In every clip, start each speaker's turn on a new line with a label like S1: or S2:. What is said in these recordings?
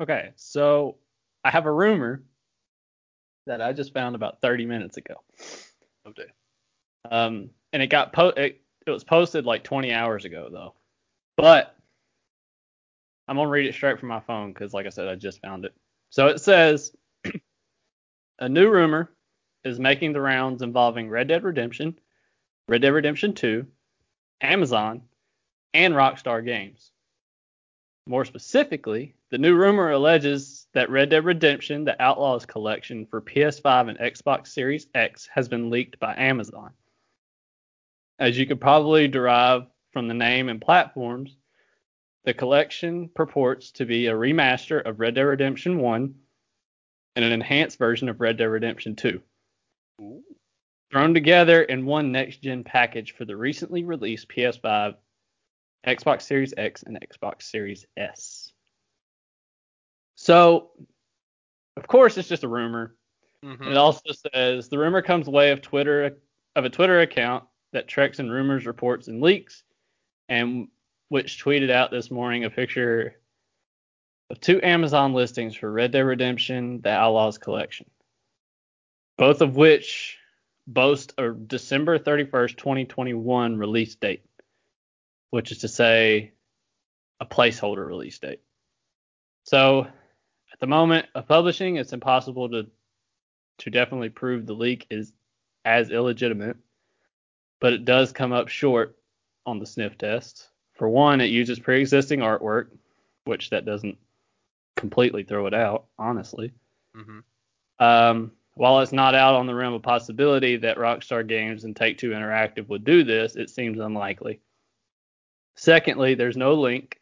S1: Okay, so I have a rumor that I just found about 30 minutes ago.
S2: Oh dear.
S1: Um, and it got po- it, it was posted like 20 hours ago though. But I'm gonna read it straight from my phone because, like I said, I just found it. So it says a new rumor is making the rounds involving Red Dead Redemption, Red Dead Redemption 2, Amazon, and Rockstar Games. More specifically, the new rumor alleges that Red Dead Redemption, the Outlaws collection for PS5 and Xbox Series X, has been leaked by Amazon. As you could probably derive from the name and platforms, the collection purports to be a remaster of Red Dead Redemption 1 and an enhanced version of Red Dead Redemption 2.
S2: Ooh.
S1: Thrown together in one next gen package for the recently released PS5, Xbox Series X, and Xbox Series S. So, of course, it's just a rumor.
S2: Mhm.
S1: It also says the rumor comes way of Twitter of a Twitter account that treks in rumors, reports, and leaks, and which tweeted out this morning a picture of two Amazon listings for Red Dead Redemption: The Outlaws Collection, both of which boast a December 31st, 2021 release date, which is to say a placeholder release date. So, at the moment of publishing, it's impossible to to definitely prove the leak is as illegitimate, but it does come up short on the sniff test. For one, it uses pre-existing artwork, which that doesn't completely throw it out, honestly.
S2: Mhm.
S1: Um, while it's not out on the realm of possibility that Rockstar Games and Take Two Interactive would do this, it seems unlikely. Secondly, there's no link.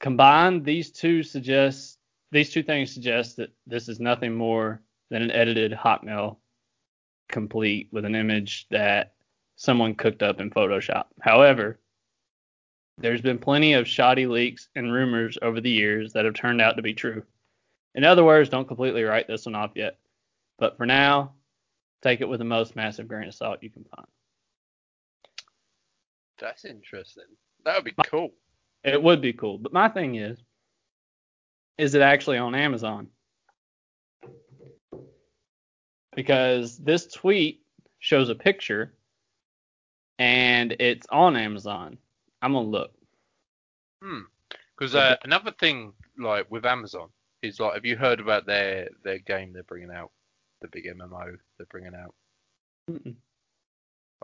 S1: Combined, these two suggest these two things suggest that this is nothing more than an edited Hotmail complete with an image that someone cooked up in Photoshop. However, there's been plenty of shoddy leaks and rumors over the years that have turned out to be true. In other words, don't completely write this one off yet. But for now, take it with the most massive grain of salt you can find.
S2: That's interesting. That would be cool.
S1: It would be cool. But my thing is, is it actually on Amazon? Because this tweet shows a picture and it's on Amazon. I'm gonna look.
S2: Hmm. Because uh, another thing, like with Amazon, is like, have you heard about their their game they're bringing out, the big MMO they're bringing out?
S1: Mm-mm.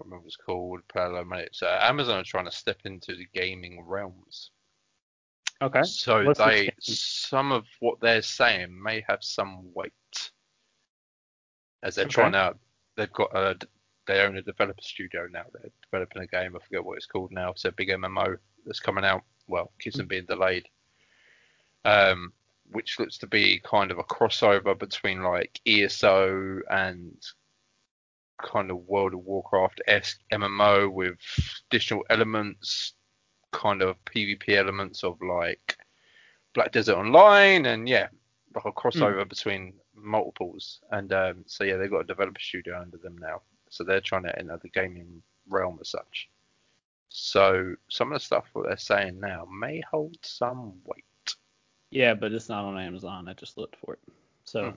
S2: I can't remember what it's called. A minutes. Uh, Amazon are trying to step into the gaming realms.
S1: Okay.
S2: So
S1: What's
S2: they some of what they're saying may have some weight, as they're
S1: Okay.
S2: trying out. They've got a they own a developer studio now. They're developing a game. I forget what it's called now. It's a big MMO that's coming out. Well, keeps them being delayed. Um, which looks to be kind of a crossover between like ESO and kind of World of Warcraft esque MMO with additional elements, kind of PvP elements of like Black Desert Online, and yeah, like a crossover between multiples. And um, so yeah, they've got a developer studio under them now, so they're trying to enter the gaming realm as such. So some of the stuff what they're saying now may hold some weight.
S1: Yeah, but it's not on Amazon. I just looked for it. So
S2: Hmm.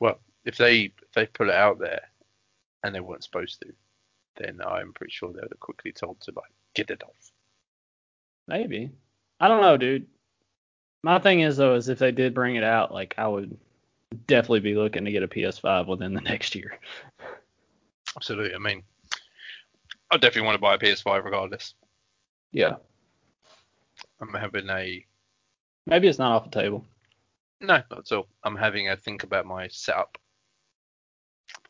S2: Well, if they if they put it out there and they weren't supposed to, then I'm pretty sure they would have quickly told to like get it off.
S1: maybe. I don't know, dude. My thing is though, is if they did bring it out, like I would definitely be looking to get a PS5 within the next year.
S2: Absolutely. I mean, I definitely want to buy a PS5 regardless.
S1: Yeah.
S2: I'm having a
S1: Maybe it's not off the table.
S2: no, not at all. I'm having a think about my setup,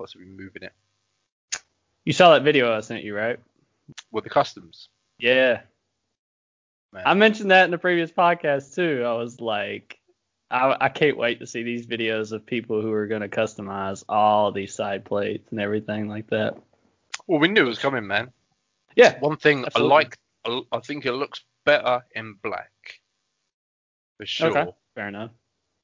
S2: possibly moving it
S1: You saw that video I sent you, right?
S2: with the customs.
S1: Yeah.
S2: Man.
S1: I mentioned that in the previous podcast too. I was like, I, I can't wait to see these videos of people who are going to customize all these side plates and everything like that.
S2: Well, we knew it was coming, man.
S1: Yeah.
S2: One thing
S1: Absolutely.
S2: I like, I I think it looks better in black, for sure.
S1: Okay. Fair enough.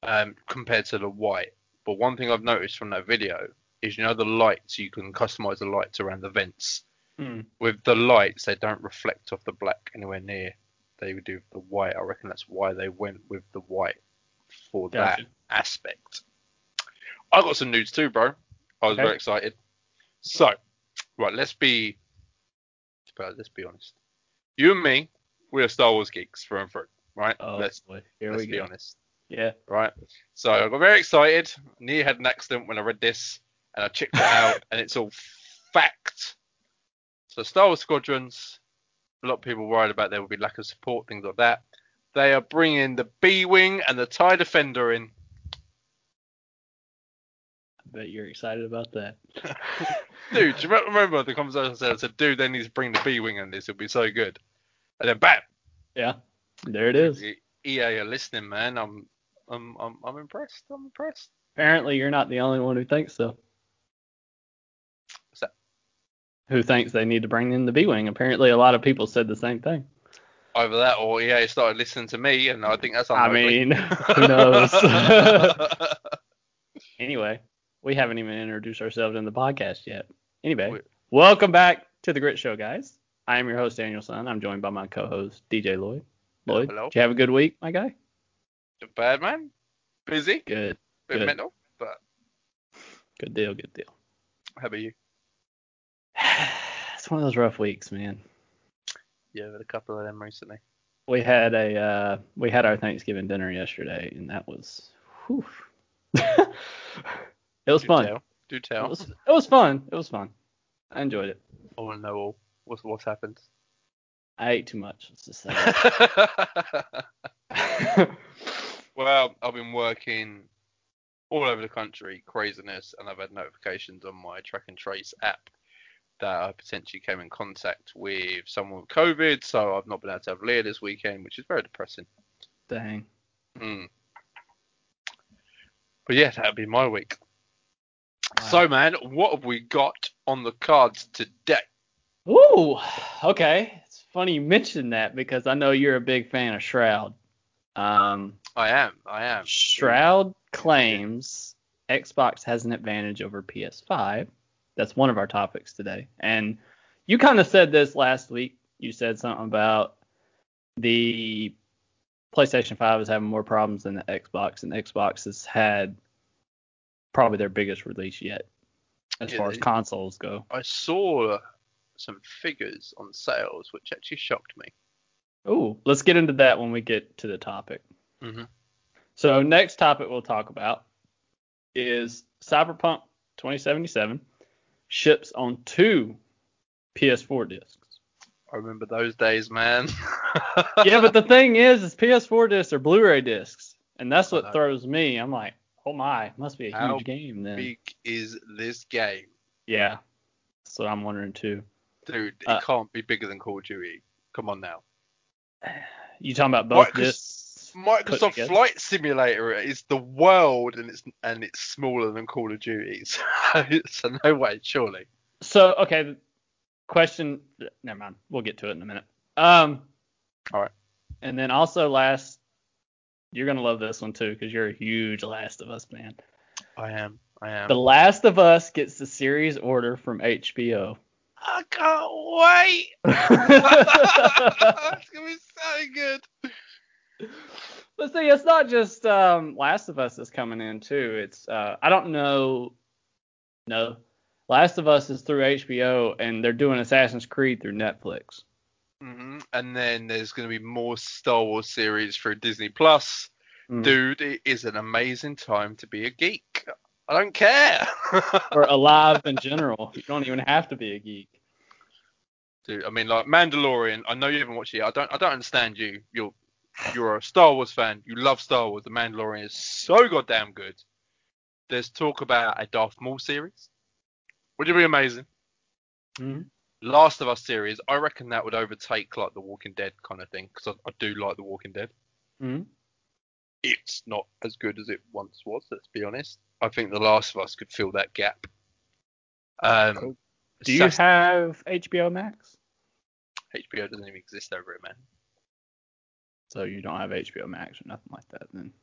S2: um, compared to the white. But one thing I've noticed from that video is, you know, the lights, you can customize the lights around the vents.
S1: Hmm.
S2: With the lights, they don't reflect off the black anywhere near. they would do the white. I reckon that's why they went with the white for
S1: Gotcha.
S2: that aspect. I got some news too, bro. I was
S1: Okay.
S2: very excited. So, right, let's be, let's be honest. You and me, we're Star Wars geeks through and through, right?
S1: Oh,
S2: let's
S1: boy. Here
S2: let's
S1: we
S2: be
S1: go.
S2: honest,
S1: Yeah.
S2: right? So I got very excited. Nearly had an accident when I read this, and I checked it out, and it's all fact. So Star Wars Squadrons, a lot of people worried about there will be lack of support, things like that. They are bringing the B-wing and the Tie Defender in.
S1: I bet you're excited about that.
S2: Dude, do you remember- remember the conversation I said? I said, dude, they need to bring the B-wing in this. It'll be so good. And then bam,
S1: Yeah. There it is.
S2: EA are listening, man. I'm, I'm, I'm, I'm impressed. I'm impressed.
S1: Apparently, you're not the only one who thinks so.
S2: What's that?
S1: Who thinks they need to bring in the B-wing? Apparently, a lot of people said the same thing.
S2: Either that or yeah, EA started listening to me, and I think that's
S1: on
S2: I
S1: mean, who knows? anyway, we haven't even introduced ourselves in the podcast yet. Anyway,
S2: We-
S1: welcome back to the Grit Show, guys. I am your host, Daniel Sun. I'm joined by my co-host, DJ Lloyd. Lloyd,
S2: Hello.
S1: did you have a good week, my guy?
S2: Bad man, busy,
S1: Good.
S2: bit
S1: Good.
S2: mental, but
S1: Good deal. Good deal.
S2: how about you?
S1: It's one of those rough weeks, man.
S2: Yeah, I've had a couple of them recently.
S1: We had a uh, we had our Thanksgiving dinner yesterday, and that was, whew. it was
S2: Do
S1: fun.
S2: Tell. Do
S1: It was, it was fun. It was fun. I enjoyed it.
S2: I want to know all. What's what's happened?
S1: I ate too much. Let's just say.
S2: well, I've been working all over the country, craziness, and I've had notifications on my track and trace app that I potentially came in contact with someone with COVID, so I've not been able to have Leah this weekend, which is very depressing.
S1: Dang.
S2: Mm. But yeah, that'd be my week.
S1: Wow.
S2: So, man, what have we got on the cards today?
S1: Ooh, okay. It's funny you mentioned that because I know you're a big fan of Shroud. Um,
S2: I am, I am.
S1: Shroud claims Xbox has an advantage over PS5. That's one of our topics today. And you kind of said this last week. You said something about the PlayStation 5 is having more problems than the Xbox, and Xbox has had probably their biggest release yet as
S2: Yeah,
S1: far as consoles go.
S2: I saw some figures on sales, which actually shocked me.
S1: Oh, let's get into that when we get to the topic.
S2: Mm-hmm.
S1: So next topic we'll talk about is Cyberpunk 2077 ships on two PS4 discs.
S2: I remember those days, man.
S1: yeah, but the thing is, is PS4 discs are Blu-ray discs, and that's what throws me. I'm like, oh my, must be a
S2: How
S1: huge game then.
S2: How big is this game,
S1: Yeah, that's what I'm wondering too.
S2: dude? It
S1: Uh,
S2: can't be bigger than Call of Duty. Come on now.
S1: You talking about both
S2: Micros-
S1: discs?
S2: Microsoft? Flight Simulator is the world, and it's and it's smaller than Call of Duty. So, so no way, surely.
S1: So okay, question. Never mind. We'll get to it in a minute. Um.
S2: All right.
S1: And then also last, you're gonna love this one too because you're a huge Last of Us fan.
S2: I am. I am.
S1: The Last of Us gets the series order from HBO.
S2: I can't wait. it's gonna be so good.
S1: But see, it's not just um, Last of Us that's coming in too. It's uh, I don't know. No, Last of Us is through HBO and they're doing Assassin's Creed through Netflix.
S2: hmm And then there's going to be more Star Wars series through Disney Plus.
S1: Mm.
S2: Dude, it is an amazing time to be a geek. I don't care.
S1: Or alive in general. You don't even have to be a geek.
S2: Dude, I mean, like Mandalorian. I know you haven't watched it. I don't. I don't understand you. You're you're a Star Wars fan. You love Star Wars. The Mandalorian is so goddamn good. There's talk about a Darth Maul series, which would be amazing.
S1: Mhm.
S2: Last of Us series. I reckon that would overtake like the Walking Dead kind of thing because I, I do like the Walking Dead.
S1: Mhm.
S2: It's not as good as it once was. Let's be honest. I think The Last of Us could fill that gap. Um,
S1: Cool. Do you have HBO Max?
S2: HBO doesn't even exist over it, man.
S1: So you don't have HBO Max or nothing like that then.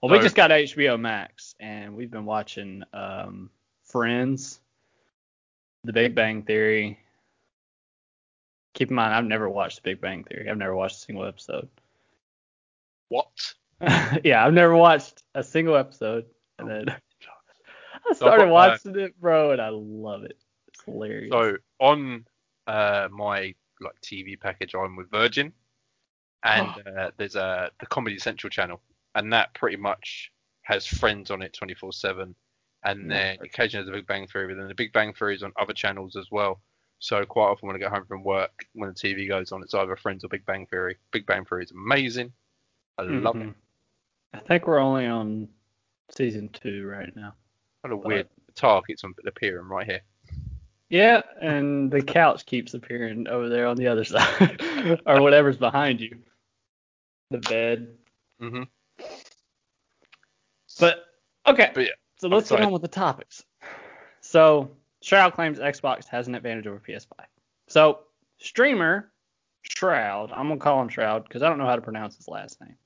S1: Well, we just got HBO Max and we've been watching um, Friends, The Big Bang Theory, Keep in mind, I've never watched The Big Bang Theory. I've never watched a single episode.
S2: What?
S1: yeah, I've never watched a single episode, and then I started watching it, bro, and I love it. It's hilarious.
S2: So on uh, my like TV package, I'm with Virgin, and uh, there's a the Comedy Central channel, and that pretty much has Friends on it 24/7, and then occasionally there's a Big Bang Theory, but then the Big Bang Theory is on other channels as well. So quite often when I get home from work, when the TV goes on, it's either Friends or Big Bang Theory. Big Bang Theory is amazing. I love it.
S1: Mhm. I think we're only on season two right now.
S2: What a
S1: But-
S2: weird target's on appearing right here.
S1: Yeah, and the couch keeps appearing over there on the other side, or whatever's behind you. The bed.
S2: Mm-hmm.
S1: But okay,
S2: But yeah,
S1: so let's get on with the topics. So Shroud claims Xbox has an advantage over PS5. So streamer Shroud, I'm gonna call him Shroud because I don't know how to pronounce his last name,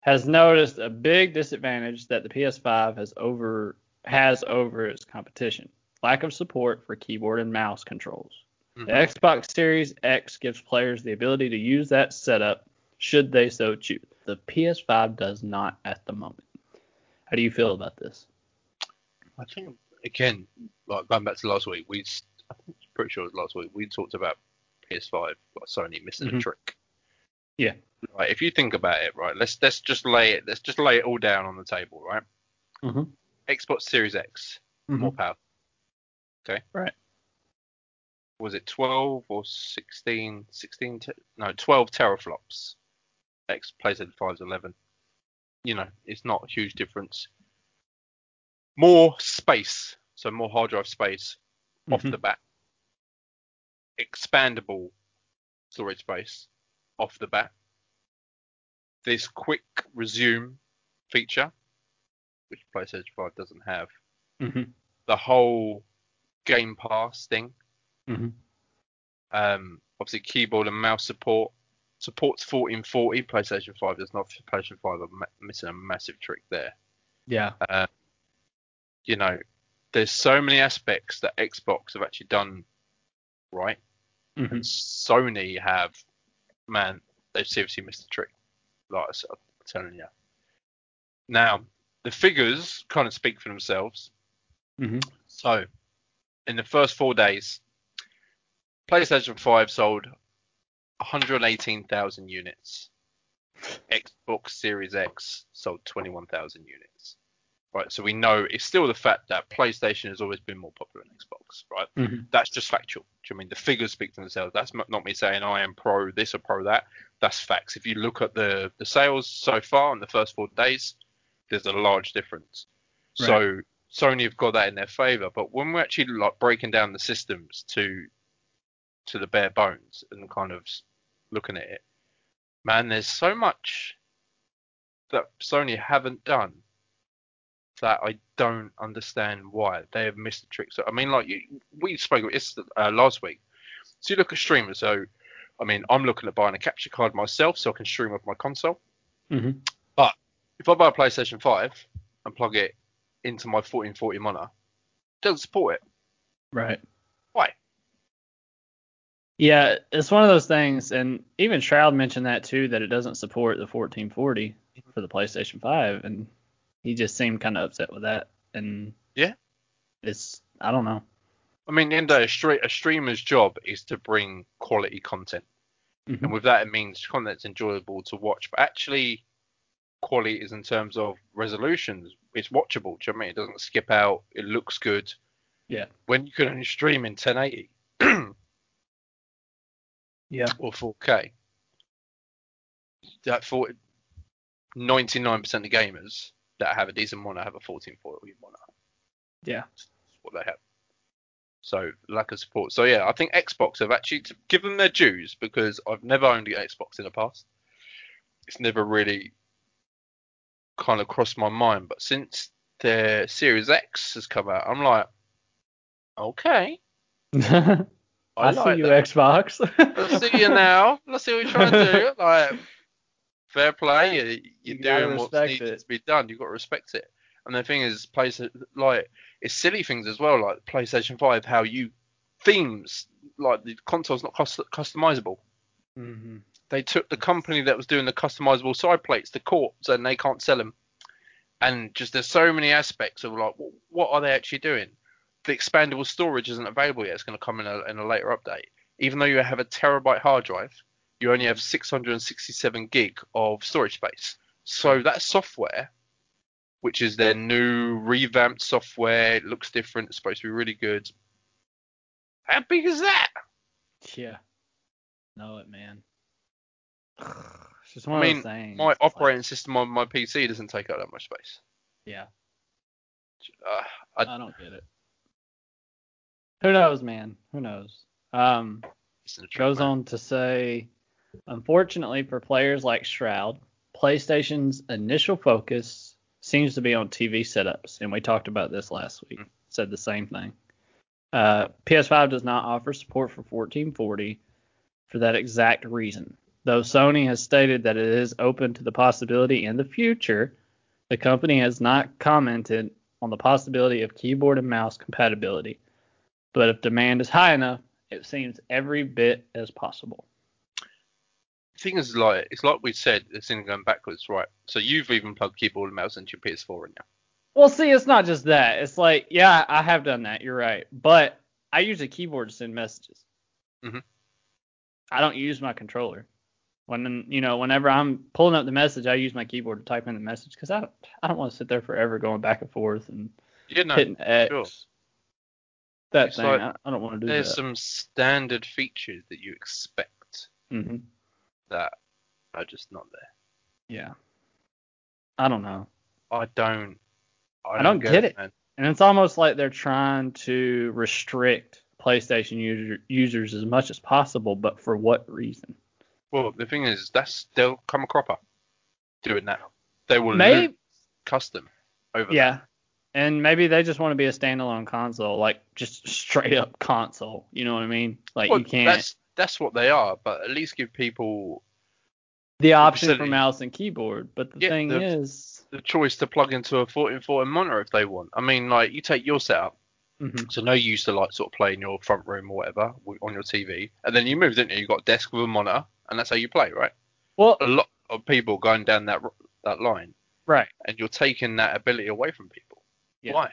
S1: has noticed a big disadvantage that the PS5 has over has over its competition: lack of support for keyboard and mouse controls. The
S2: Mhm.
S1: Xbox Series X gives players the ability to use that setup should they so choose. The PS5 does not at the moment. How do you feel about this?
S2: I think again, like going back to last week, we I think pretty sure it was last week we talked about PS5, like Sony missing a
S1: Mhm.
S2: trick.
S1: Yeah.
S2: Right. If you think about it, right, let's let's just lay it let's just lay it all down on the table, right?
S1: Mm-hmm.
S2: Xbox Series X, more power. Okay.
S1: Right.
S2: Was it 12 or 16? 16? Te- no, 12 teraflops. X PlayStation 5's 11. You know, it's not a huge difference. More space, so more hard drive space off
S1: Mhm.
S2: the bat. Expandable storage space off the bat. This quick resume feature, which PlayStation 5 doesn't have.
S1: Mm-hmm.
S2: The whole Game Pass thing.
S1: Mm-hmm.
S2: Um, obviously keyboard and mouse support. Supports 1440. PlayStation 5 does not. PlayStation 5 are ma- missing a massive trick there.
S1: Yeah.
S2: You know, there's so many aspects that Xbox have actually done right.
S1: Mm-hmm.
S2: and Sony have, man, they've seriously missed the trick. Like I'm telling you. Now, the figures kind of speak for themselves.
S1: Mm-hmm.
S2: So, in the first four days, PlayStation 5 sold 118,000 units. Xbox Series X sold 21,000 units. Right, so we know it's still the fact that PlayStation has always been more popular than Xbox, right?
S1: Mm-hmm.
S2: That's just factual. Do you know I mean the figures speak for themselves? That's not not me saying I am pro this or pro that. That's facts. If you look at the the sales so far in the first four days, there's a large difference. So Sony have got that in their favor. But when we're actually like breaking down the systems to to the bare bones and kind of looking at it, man, there's so much that Sony haven't done that I don't understand why they have missed the trick. So I mean, like you, we spoke about this uh, last week. So you look at streamers. So I mean, I'm looking at buying a capture card myself so I can stream off my console.
S1: Mm-hmm.
S2: If I buy a PlayStation 5 and plug it into my 1440 monitor, it doesn't support it.
S1: Right.
S2: Why?
S1: Yeah, it's one of those things, and even Shroud mentioned that too, that it doesn't support the 1440 for the PlayStation 5, and he just seemed kind of upset with that. And
S2: Yeah.
S1: it's I don't know.
S2: I mean, in the end, a, stre- a streamer's job is to bring quality content.
S1: Mhm.
S2: And with that, it means content that's enjoyable to watch. But actually, quality is in terms of resolutions. It's watchable. Do you know what I mean? It doesn't skip out. It looks good.
S1: Yeah.
S2: When you can only stream in 1080
S1: Yeah.
S2: or 4K, that 40, 99% of gamers that have a decent monitor have a 1440 monitor.
S1: Yeah.
S2: That's what they have. So lack of support. So yeah, I think Xbox have actually given their dues because I've never owned an Xbox in the past. It's never really kind of crossed my mind, but since their Series X has come out, I'm like, okay, I,
S1: I, see you,
S2: that.
S1: Xbox.
S2: Let's see you now. Let's see what you're trying to do. Like, fair play. You, you're
S1: You
S2: doing
S1: what
S2: needs
S1: it.
S2: to be done. You've got to respect it. And the thing is, PlayStation, like, it's silly things as well, like PlayStation 5, how you themes like the console's not cust- customizable.
S1: Mm-hmm.
S2: They took the company that was doing the customizable side plates to court, and they can't sell them. And just there's so many aspects of like, what are they actually doing? The expandable storage isn't available yet. It's going to come in a, in a later update. Even though you have a terabyte hard drive, you only have 667 gig of storage space. So that software, which is their new revamped software, it looks different. It's supposed to be really good. How big is that?
S1: Yeah. Know it, man. It's just one
S2: I
S1: of
S2: mean,
S1: those things.
S2: my
S1: It's like-
S2: operating system on my PC doesn't take up that much space.
S1: yeah.
S2: Uh, I,
S1: I don't get it. Who knows, man? Who knows? Um,
S2: it's in a trick,
S1: goes on to say, unfortunately for players like Shroud, PlayStation's initial focus seems to be on TV setups, and we talked about this last week.
S2: Mm.
S1: Said the same thing. Uh, PS5 does not offer support for 1440 for that exact reason. Though Sony has stated that it is open to the possibility in the future, the company has not commented on the possibility of keyboard and mouse compatibility. But if demand is high enough, it seems every bit as possible.
S2: thing is, like it's like we said, it's in going backwards, right? So you've even plugged keyboard and mouse into your PS4 right now.
S1: Well, see, it's not just that. It's like, yeah, I have done that. You're right. But I use a keyboard to send messages.
S2: Mhm.
S1: I don't use my controller. When you know, whenever I'm pulling up the message, I use my keyboard to type in the message because I don't, I don't want to sit there forever going back and forth and
S2: You know,
S1: hitting X.
S2: sure.
S1: That
S2: It's
S1: thing,
S2: like-
S1: I, I don't want to do
S2: there's
S1: that.
S2: some standard features that you expect
S1: hmm
S2: that are just not there.
S1: Yeah. I don't know.
S2: I don't. I,
S1: I don't get it.
S2: man.
S1: And it's almost like they're trying to restrict PlayStation user, users as much as possible, but for what reason?
S2: Well, the thing is, that's they'll come a cropper doing that. They will
S1: Maybe,
S2: custom over.
S1: yeah. And maybe they just want to be a standalone console, like just straight up console. You know what I mean? Like
S2: Well,
S1: you can't
S2: That's that's what they are, but at least give people
S1: the option for mouse and keyboard. But the
S2: Yeah,
S1: thing
S2: the-
S1: is,
S2: the choice to plug into a 1440 monitor if they want. I mean, like you take your setup,
S1: Mhm.
S2: so no use to like sort of play in your front room or whatever on your TV, and then you move, didn't you? You got a desk with a monitor, and that's how you play, right?
S1: well,
S2: A lot of people going down that that line,
S1: right?
S2: and you're taking that ability away from people.
S1: Yeah.
S2: Why?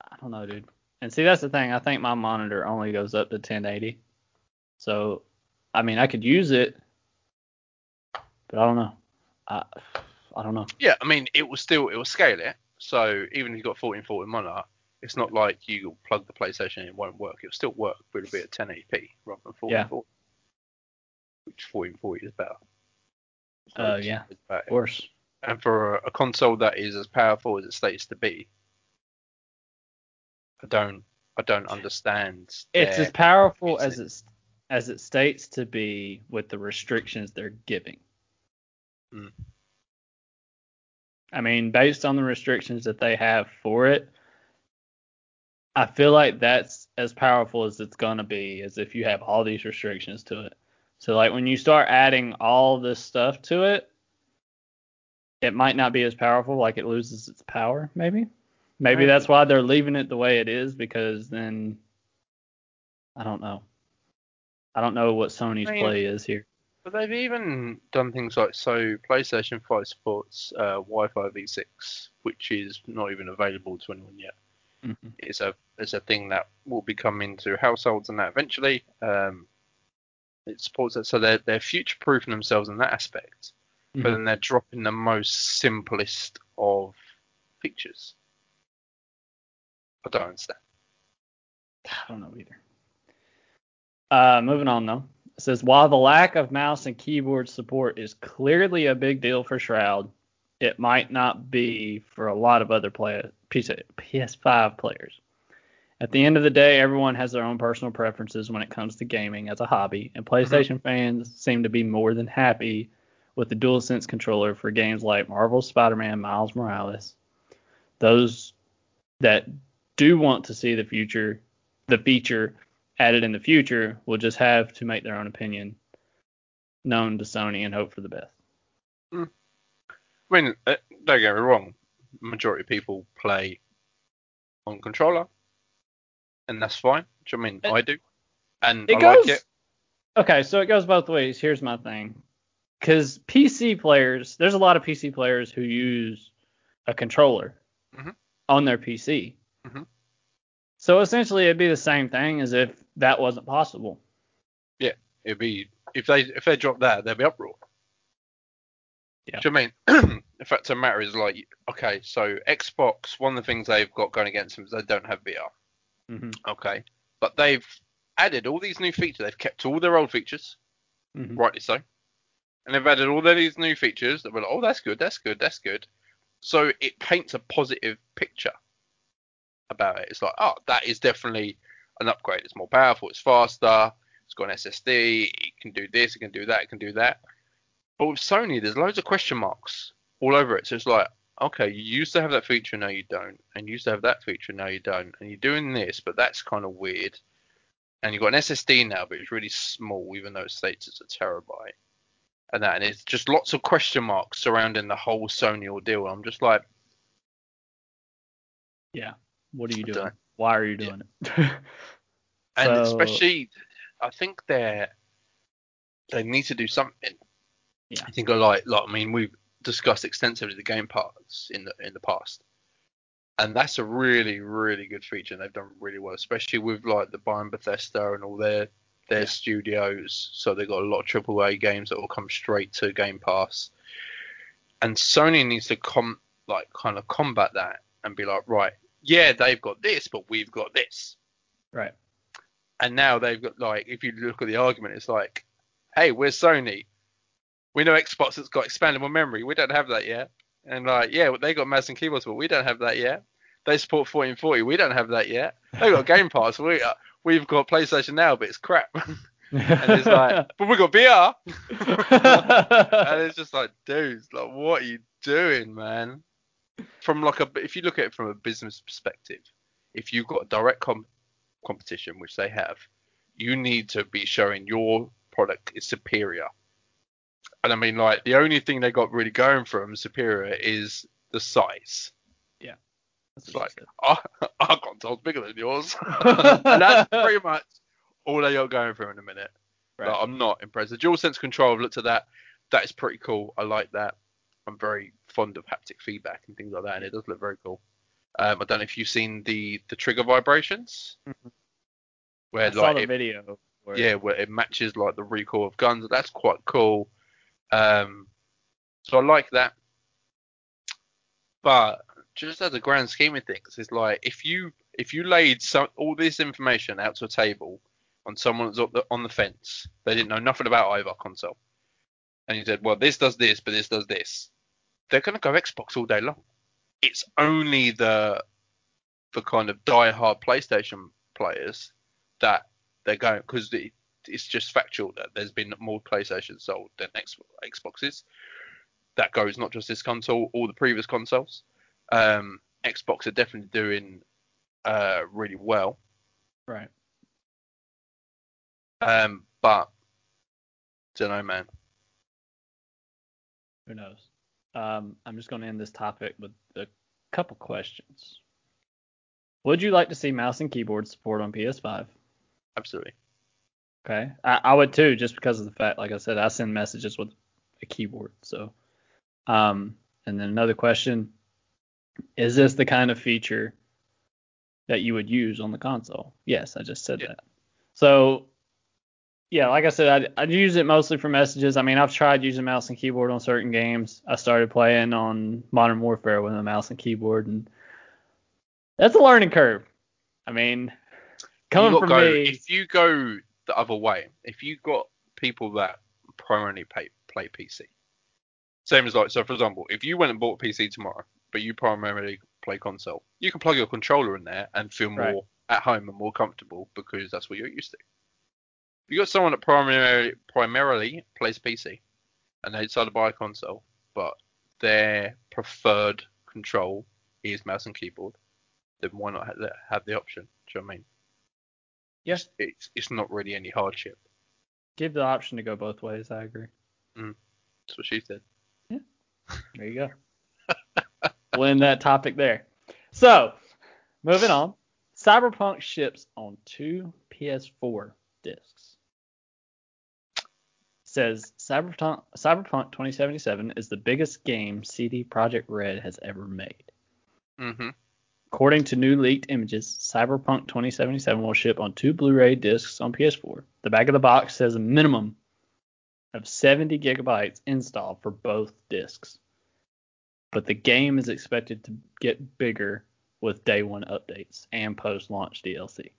S1: I don't know, dude. And see, that's the thing. I think my monitor only goes up to 1080. So, I mean, I could use it, but I don't know. I, I don't know.
S2: Yeah, I mean, it will still it will scale it. So even if you've got 1440 monitor, it's not like you plug the PlayStation and it won't work. It'll still work, but it'll be at 1080p rather than 1440. Which 1440 is better.
S1: Uh, yeah. Of course.
S2: And for a, a console that is as powerful as it states to be, I don't I don't understand.
S1: It's as powerful as it's as it states to be with the restrictions they're giving.
S2: Mm.
S1: I mean, based on the restrictions that they have for it, I feel like that's as powerful as it's gonna be, as if you have all these restrictions to it. So like when you start adding all this stuff to it, it might not be as powerful, like it loses its power, maybe. Maybe
S2: Maybe.
S1: that's why they're leaving it the way it is, because then I don't know. I don't know what Sony's
S2: I mean-
S1: play is here.
S2: But they've even done things like so PlayStation 5 supports uh, Wi-Fi v6, which is not even available to anyone yet.
S1: Mhm.
S2: It's a it's a thing that will be coming to households and that eventually. Um, it supports it, so they're they're future proofing themselves in that aspect. But
S1: Mhm.
S2: then they're dropping the most simplest of features. I don't understand.
S1: I don't know either. Uh, moving on though. It says while the lack of mouse and keyboard support is clearly a big deal for Shroud, it might not be for a lot of other play- PS5 players. At the end of the day, everyone has their own personal preferences when it comes to gaming as a hobby, and PlayStation fans seem to be more than happy with the DualSense controller for games like Marvel's Spider-Man Miles Morales. Those that do want to see the future, the feature added in the future, will just have to make their own opinion known to Sony and hope for the best.
S2: I mean, uh, don't get me wrong. Majority of people play on controller, and that's fine. Which I mean,
S1: Uh,
S2: I do. and
S1: It
S2: I
S1: goes.
S2: like it.
S1: Okay, so it goes both ways. Here's my thing. Because PC players, there's a lot of PC players who use a controller
S2: Mhm.
S1: on their PC.
S2: Mhm.
S1: So essentially, it'd be the same thing as if that wasn't possible.
S2: Yeah, it'd be if they if they drop that, there'd be uproar.
S1: Yeah.
S2: Do you what I mean? the fact of the matter is like, okay, so Xbox, one of the things they've got going against them is they don't have VR.
S1: hmm
S2: Okay, but they've added all these new features. They've kept all their old features,
S1: hmm
S2: rightly so, and they've added all of these new features that were like, oh, that's good, that's good, that's good. So it paints a positive picture about it. It's like, oh, that is definitely an upgrade. It's more powerful, it's faster, it's got an SSD, it can do this, it can do that, it can do that. But with Sony, there's loads of question marks all over it. So it's like, okay, you used to have that feature, now you don't, and you used to have that feature, now you don't, and you're doing this, but that's kind of weird. And you've got an SSD now, but it's really small, even though it states it's a terabyte. And that, and it's just lots of question marks surrounding the whole Sony ordeal. I'm just like, yeah,
S1: What are you doing? Why are you
S2: Yeah.
S1: doing it?
S2: and
S1: So-
S2: especially, I think they're they need to do something.
S1: Yeah.
S2: I think I like, like I mean, we've discussed extensively the Game Pass in the in the past, and that's a really really good feature, and they've done really well, especially with like the buying Bethesda and all their their
S1: Yeah.
S2: studios. So they've got a lot of AAA games that will come straight to Game Pass, and Sony needs to com like kind of combat that and be like, right, yeah, they've got this, but we've got this.
S1: Right.
S2: and now they've got like if you look at the argument it's like hey we're sony? We know xbox has got expandable memory. We don't have that yet. And like yeah they got mouse and keyboards but we don't have that yet. They support 1440 we don't have that yet. They got game pass. We uh, we've got playstation now but it's crap. And it's like but we got vr and it's just like dudes like what are you doing man? From like a if you look at it from a business perspective if you've got direct com- competition which they have you need to be showing your product is superior. And i mean like the only thing they got really going for them superior is the size.
S1: That's
S2: it's like our, our console's bigger than yours and that's pretty much all they got going for in a minute
S1: Right.
S2: like, I'm not impressed. The dual sense control, I've looked at that. That is pretty cool. I like that. I'm very fond of haptic feedback and things like that, and it does look very cool. Um, I don't know if you've seen the the trigger vibrations,
S1: Mhm.
S2: where
S1: I
S2: like
S1: the
S2: it,
S1: video. Where,
S2: yeah, where it matches like the recoil of guns. That's quite cool. Um, so I like that. But just as a grand scheme of things, it's like if you if you laid some all this information out to a table on someone's on the, on the fence, they didn't know nothing about either console, and you said, well, this does this, but this does this, they're gonna go Xbox all day long. It's only the the kind of die-hard PlayStation players that they're going because it, it's just factual that there's been more PlayStation sold than Xboxes. That goes not just this console, all the previous consoles. Um, Xbox are definitely doing uh, really well,
S1: Right.
S2: um, but don't know, man.
S1: Who knows? Um, I'm just going to end this topic with a couple questions. Would you like to see mouse and keyboard support on PS5?
S2: Absolutely.
S1: Okay, I, I would too, just because of the fact, like I said, I send messages with a keyboard. So, um, and then another question: Is this the kind of feature that you would use on the console? Yes, I just said
S2: Yeah.
S1: that. So, yeah, like I said, I I use it mostly for messages. I mean, I've tried using mouse and keyboard on certain games. I started playing on Modern Warfare with a mouse and keyboard, and that's a learning curve. I mean, coming from
S2: go,
S1: me,
S2: if you go the other way, if you got people that primarily play, play PC, same as like so, for example, if you went and bought a PC tomorrow, but you primarily play console, you can plug your controller in there and feel more
S1: Right.
S2: at home and more comfortable because that's what you're used to. If you got someone that primarily primarily plays PC and they decide to buy a console, but their preferred control is mouse and keyboard, then why not have the, have the option? Do you know what I mean?
S1: Yeah.
S2: It's, it's it's not really any hardship.
S1: give the option to go both ways. I agree. Mm.
S2: That's what she said. Yeah.
S1: There you go. We'll end that topic there. So, moving on. Cyberpunk ships on two PS4 discs. Says Cyberpunk, Cyberpunk 2077 is the biggest game CD Projekt Red has ever made.
S2: Mm-hmm.
S1: According to new leaked images, Cyberpunk 2077 will ship on two Blu-ray discs on PS4. The back of the box says a minimum of 70 gigabytes installed for both discs. But the game is expected to get bigger with day one updates and post-launch DLC.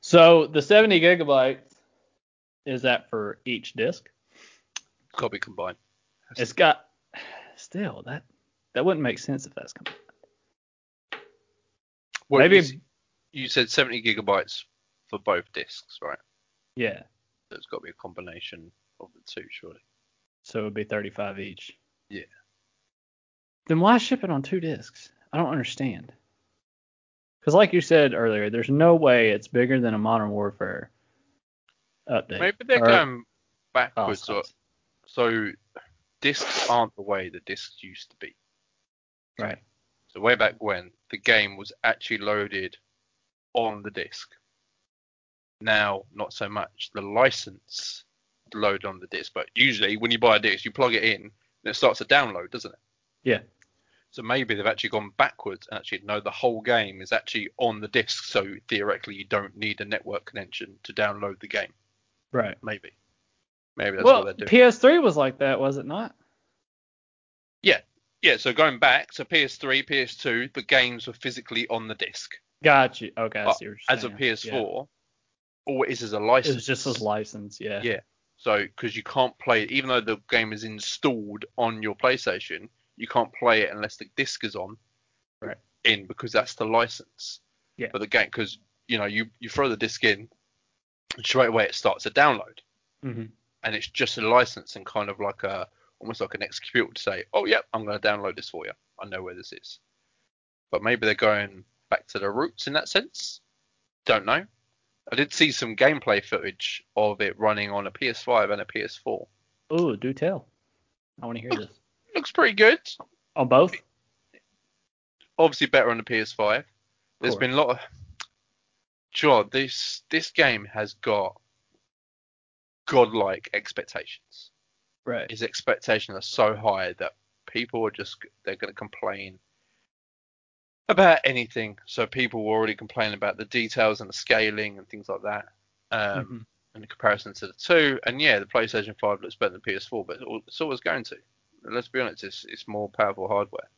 S1: So the 70 gigabytes is that for each disc?
S2: It's got to be combined.
S1: It's got still that that wouldn't make sense if that's combined.
S2: Well,
S1: Maybe-
S2: you you said 70 gigabytes for both discs, right?
S1: Yeah,
S2: So it's got to be a combination of the two, surely.
S1: so it would be 35 each.
S2: Yeah.
S1: Then why ship it on two discs? I don't understand. Because like you said earlier, there's no way it's bigger than a Modern Warfare update.
S2: Maybe they're
S1: Or-
S2: going
S1: oh,
S2: backwards. or, so discs aren't the way the discs used to be.
S1: right.
S2: So way back when the game was actually loaded on the disc. Now, not so much. The license load on the disc, but usually when you buy a disc, you plug it in and it starts to download, doesn't it?
S1: Yeah.
S2: So maybe they've actually gone backwards and actually no, the whole game is actually on the disc. So theoretically, you don't need a network connection to download the game.
S1: Right.
S2: Maybe. Maybe that's
S1: well,
S2: what they're doing.
S1: PS3 was like that, was it not?
S2: yeah. Yeah. So going back, so PS3, PS2, the games were physically on the disc.
S1: Got you. Okay, I
S2: uh,
S1: see what you're
S2: As a. PS4,
S1: Yeah.
S2: all it is is a license.
S1: was just a license, yeah.
S2: Yeah. So, because you can't play it, even though the game is installed on your PlayStation, you can't play it unless the disc is on.
S1: Right.
S2: In because that's the license.
S1: Yeah.
S2: For the game, because you know you you throw the disc in, and straight away it starts a download,
S1: hmm
S2: and it's just a license and kind of like a almost like an executable to say, oh yep, I'm going to download this for you. I know where this is. But maybe they're going back to the roots in that sense. Don't know. I did see some gameplay footage of it running on a PS5 and a PS4.
S1: Oh, do tell. I want to hear this.
S2: Looks pretty good.
S1: On both?
S2: Obviously better on the PS5. There's been a lot of sure this this game has got godlike expectations.
S1: Right.
S2: His expectations are so high that people are just they're going to complain about anything. So people were already complaining about the details and the scaling and things like that. Um,
S1: Mhm.
S2: in comparison to the two. And yeah, the PlayStation 5 looks better than PS4, but it's always going to. Let's be honest, it's, it's more powerful hardware.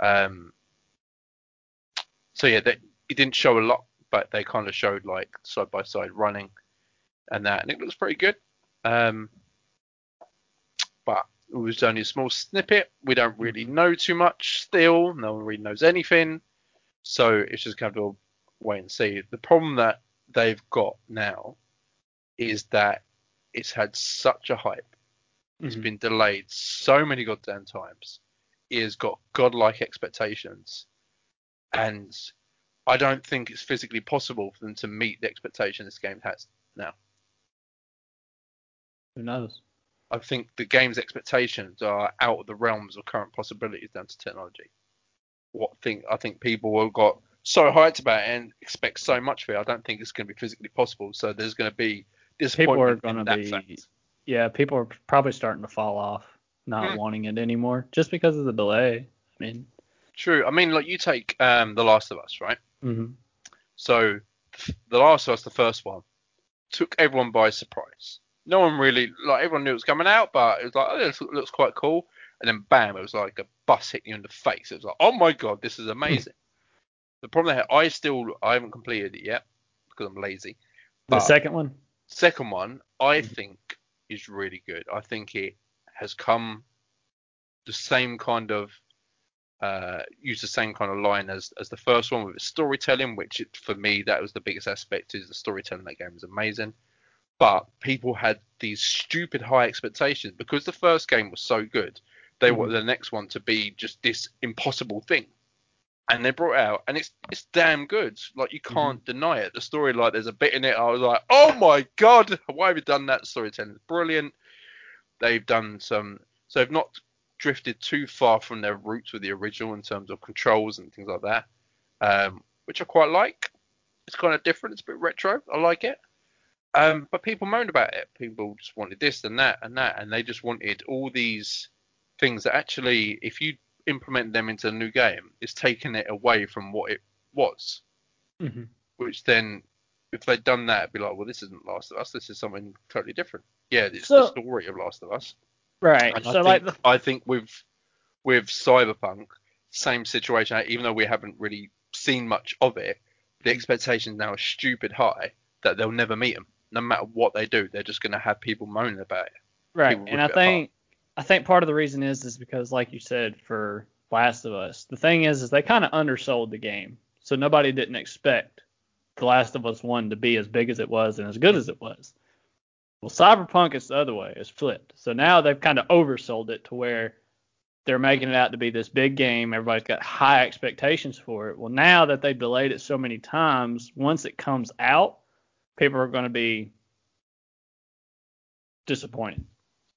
S2: Um, so yeah, they, it didn't show a lot, but they kind of showed like side by side running and that, and it looks pretty good. Um, but it was only a small snippet. We don't really know too much still. No one really knows anything. So it's just kind of wait and see. The problem that they've got now is that it's had such a hype. It's
S1: Mhm.
S2: been delayed so many goddamn times. It has got godlike expectations. And I don't think it's physically possible for them to meet the expectation this game has now.
S1: Who knows?
S2: I think the game's expectations are out of the realms of current possibilities down to technology. What think I think people have got so hyped about it and expect so much for it. I don't think it's going to be physically possible. So there's going to be
S1: People are
S2: disappointment
S1: going
S2: in
S1: to
S2: that
S1: be.
S2: fact.
S1: Yeah, people are probably starting to fall off, not
S2: Hmm.
S1: wanting it anymore, just because of the delay. I mean,
S2: True. I mean, like you take um, The Last of Us, right?
S1: hmm
S2: So The Last of Us, the first one, took everyone by surprise. No one really like everyone knew it was coming out, but it was like, oh, this looks quite cool. And then bam, it was like a bus hitting you in the face. It was like, oh my god, this is amazing. the problem that I still I haven't completed it yet because I'm lazy.
S1: the second one.
S2: Second one, I
S1: Mhm.
S2: think is really good. I think it has come the same kind of uh, use the same kind of line as as the first one with its storytelling, which it, for me that was the biggest aspect. Is the storytelling that game is amazing, but people had these stupid high expectations because the first game was so good. They wanted the next one to be just this impossible thing, and they brought it out, and it's it's damn good. Like you can't deny it. The story, like there's a bit in it, I was like, oh my god, why have you done that? Storytelling is brilliant. They've done some, so they've not drifted too far from their roots with the original in terms of controls and things like that, um, which I quite like. It's kind of different. It's a bit retro. I like it. Um, but people moaned about it. People just wanted this and that and that, and they just wanted all these things that actually, if you implement them into a new game, it's taking it away from what it was.
S1: Mm-hmm.
S2: Which then, if they'd done that, it'd be like, well, this isn't Last of Us. This is something totally different. Yeah, it's
S1: So-
S2: the story of Last of Us.
S1: Right.
S2: And
S1: So
S2: I think,
S1: like the
S2: I think with with Cyberpunk, same situation. Even though we haven't really seen much of it, the expectations now are stupid high that they'll never meet them. No matter what they do, they're just going to have people moaning about it.
S1: Right,
S2: people
S1: and I
S2: it apart.
S1: think I think part of the reason is is because, like you said, for Last of Us, the thing is is they kind of undersold the game, so nobody didn't expect The Last of Us One to be as big as it was and as good as it was. Well, Cyberpunk is the other way; it's flipped. So now they've kind of oversold it to where they're making it out to be this big game. Everybody's got high expectations for it. Well, now that they've delayed it so many times, once it comes out, people are going to be disappointed.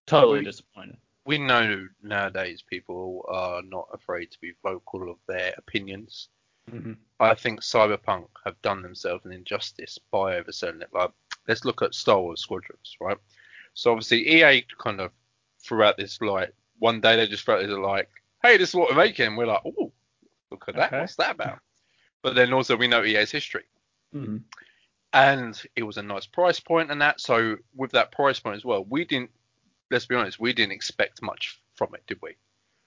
S1: Totally
S2: oh,
S1: disappointed.
S2: We know nowadays people are not afraid to be vocal of their opinions.
S1: Mm-hmm.
S2: I think Cyberpunk have done themselves an injustice by overselling it. Like, let's look at Star Wars Squadrons, right? So obviously EA kind of threw out this like one day they just felt like, hey, this is what we're making. We're like, oh, look at that.
S1: Okay.
S2: What's that about? But then also we know EA's history,
S1: Mm-hmm.
S2: and it was a nice price point and that. So with that price point as well, we didn't. Let's be honest, we didn't expect much from it, did we?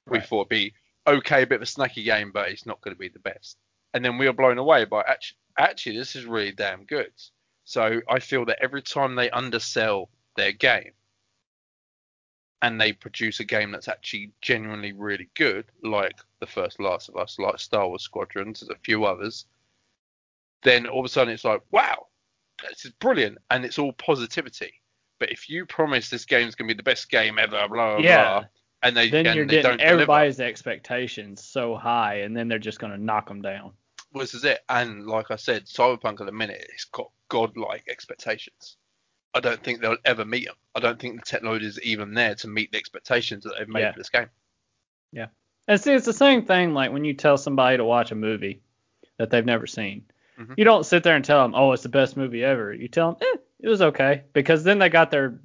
S2: We thought it'd be okay, a bit of a snacky game, but it's not going to be the best. And then we were blown away by actually, actually this is really damn good. So I feel that every time they undersell their game and they produce a game that's actually genuinely really good, like the first Last of Us, like Star Wars Squadrons, there's a few others, then all of a sudden it's like, wow, this is brilliant, and it's all positivity. But if you promise this game's gonna be the best game ever, blah blah
S1: Yeah.
S2: blah, and they
S1: Then
S2: and
S1: you're
S2: they
S1: getting
S2: don't deliver,
S1: everybody's expectations so high, and then they're just going to knock them down.
S2: well, this is it. And like I said, Cyberpunk at the minute, it's got godlike expectations. I don't think they'll ever meet them. I don't think the technology is even there to meet the expectations that they've made
S1: Yeah.
S2: for this game. Yeah.
S1: And see, it's the same thing like when you tell somebody to watch a movie that they've never seen.
S2: Mhm.
S1: You don't sit there and tell them, "Oh, it's the best movie ever." You tell them, "Eh, it was okay," because then they got their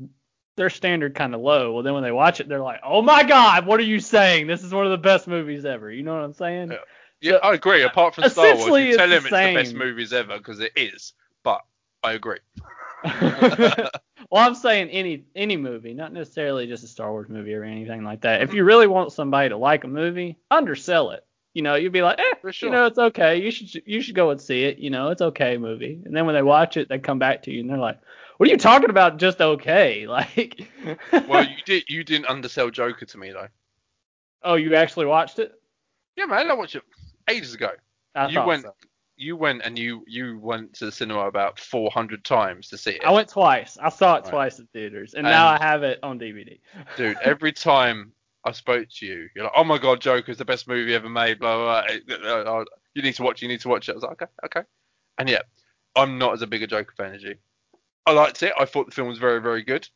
S1: their standard kind of low. Well, then when they watch it, they're like, "Oh my God, what are you saying? This is one of the best movies ever." You know what I'm saying?
S2: Yeah. Yeah, I agree. Apart from Star Wars, you tell
S1: the
S2: him it's the best movies ever because it is. But I agree.
S1: well, I'm saying any any movie, not necessarily just a Star Wars movie or anything like that. If you really want somebody to like a movie, undersell it. You know, you'd be like, eh,
S2: sure.
S1: you know, it's okay. You should you should go and see it. You know, it's okay movie. And then when they watch it, they come back to you and they're like, what are you talking about? Just okay? Like,
S2: Well, you did. You didn't undersell Joker to me though.
S1: oh, you actually watched it?
S2: Yeah, man. I watched it ages ago.
S1: I
S2: you went.
S1: so.
S2: You went and you you went to the cinema about 400 times to see it.
S1: I went twice. I saw it
S2: Right.
S1: twice in theaters, and now I have it on DVD.
S2: Dude, every time I spoke to you, you're like, "Oh my god, Joker's the best movie ever made." Blah blah. blah. You need to watch. it, You need to watch it. I was like, "Okay, okay." And yeah, I'm not as a big a Joker fan as you. I liked it. I thought the film was very, very good.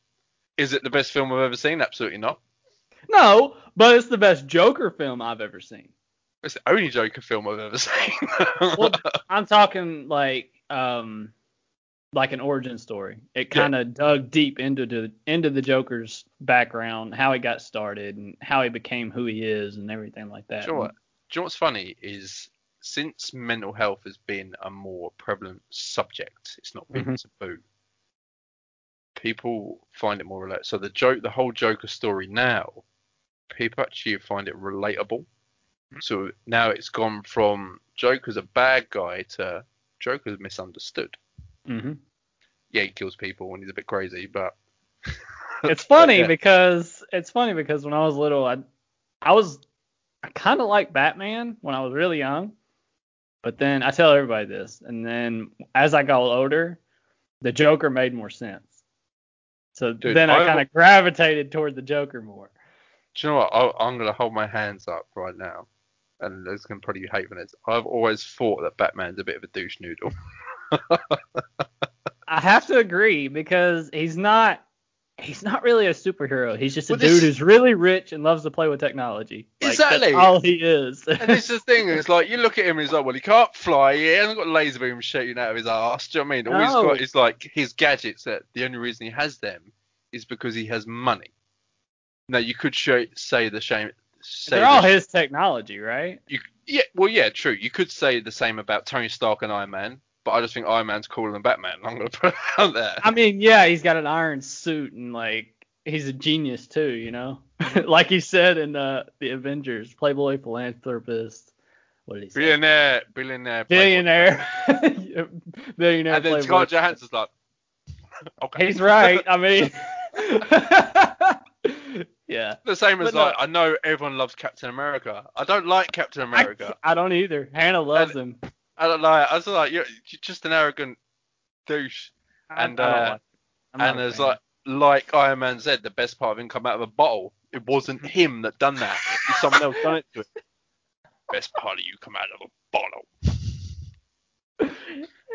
S2: Is it the best film I've ever seen? Absolutely not.
S1: No, but it's the best Joker film I've ever seen.
S2: It's the only Joker film I've ever seen.
S1: Well, I'm talking like um like an origin story. It kind of dug deep into the into the Joker's background, how he got started, and how he became who he is, and everything like that.
S2: Do you know? Do you know what's funny is since mental health has been a more prevalent subject, it's not been
S1: Mhm.
S2: taboo. People find it more relatable. So the joke, the whole Joker story now, people actually find it relatable. So now it's gone from Joker's a bad guy to Joker's misunderstood.
S1: hmm
S2: Yeah, he kills people when he's a bit crazy, but
S1: It's funny
S2: yeah.
S1: because it's funny because when I was little, I I was I kind of liked Batman when I was really young, but then I tell everybody this, and then as I got older, the Joker made more sense. So
S2: Dude,
S1: then I
S2: I-
S1: kind of gravitated toward the Joker more.
S2: Do you know what? I, I'm going to hold my hands up right now, and there's going to probably hate for this. I've always thought that Batman's a bit of a douche noodle.
S1: I have to agree because he's not he's not really a superhero. He's just a
S2: Well,
S1: dude who's really rich and loves to play with technology. Like,
S2: Exactly.
S1: That's all he is.
S2: And this is the thing, it's like you look at him and he's like, well, he can't fly, he hasn't got laser beam shooting out of his ass. Do you know what I mean? All he's
S1: No.
S2: got is like his gadgets that the only reason he has them is because he has money. Now you could show, say the same. Say
S1: They're all
S2: the,
S1: his technology, right?
S2: You, yeah, well, yeah, true. You could say the same about Tony Stark and Iron Man, but I just think Iron Man's cooler than Batman. I'm gonna put it out there.
S1: I mean, yeah, he's got an iron suit and like he's a genius too, you know. like he said in uh, the Avengers, Playboy philanthropist. What did he say?
S2: billionaire, billionaire, playboy.
S1: Billionaire. Billionaire.
S2: And then
S1: Playboy.
S2: Scarlett Johansson's like, okay.
S1: He's right. I mean, yeah.
S2: The same as
S1: But no-
S2: like, I know everyone loves Captain America. I don't like Captain America.
S1: I don't either. Hannah loves him.
S2: I don't like. I was like, you're, you're just an arrogant douche. And,
S1: I
S2: uh,
S1: like him. I'm not
S2: and there's like, like Iron Man said, the best part of him come out of a bottle. It wasn't him that done that. It's someone else done it to it. Best part of you come out of a bottle.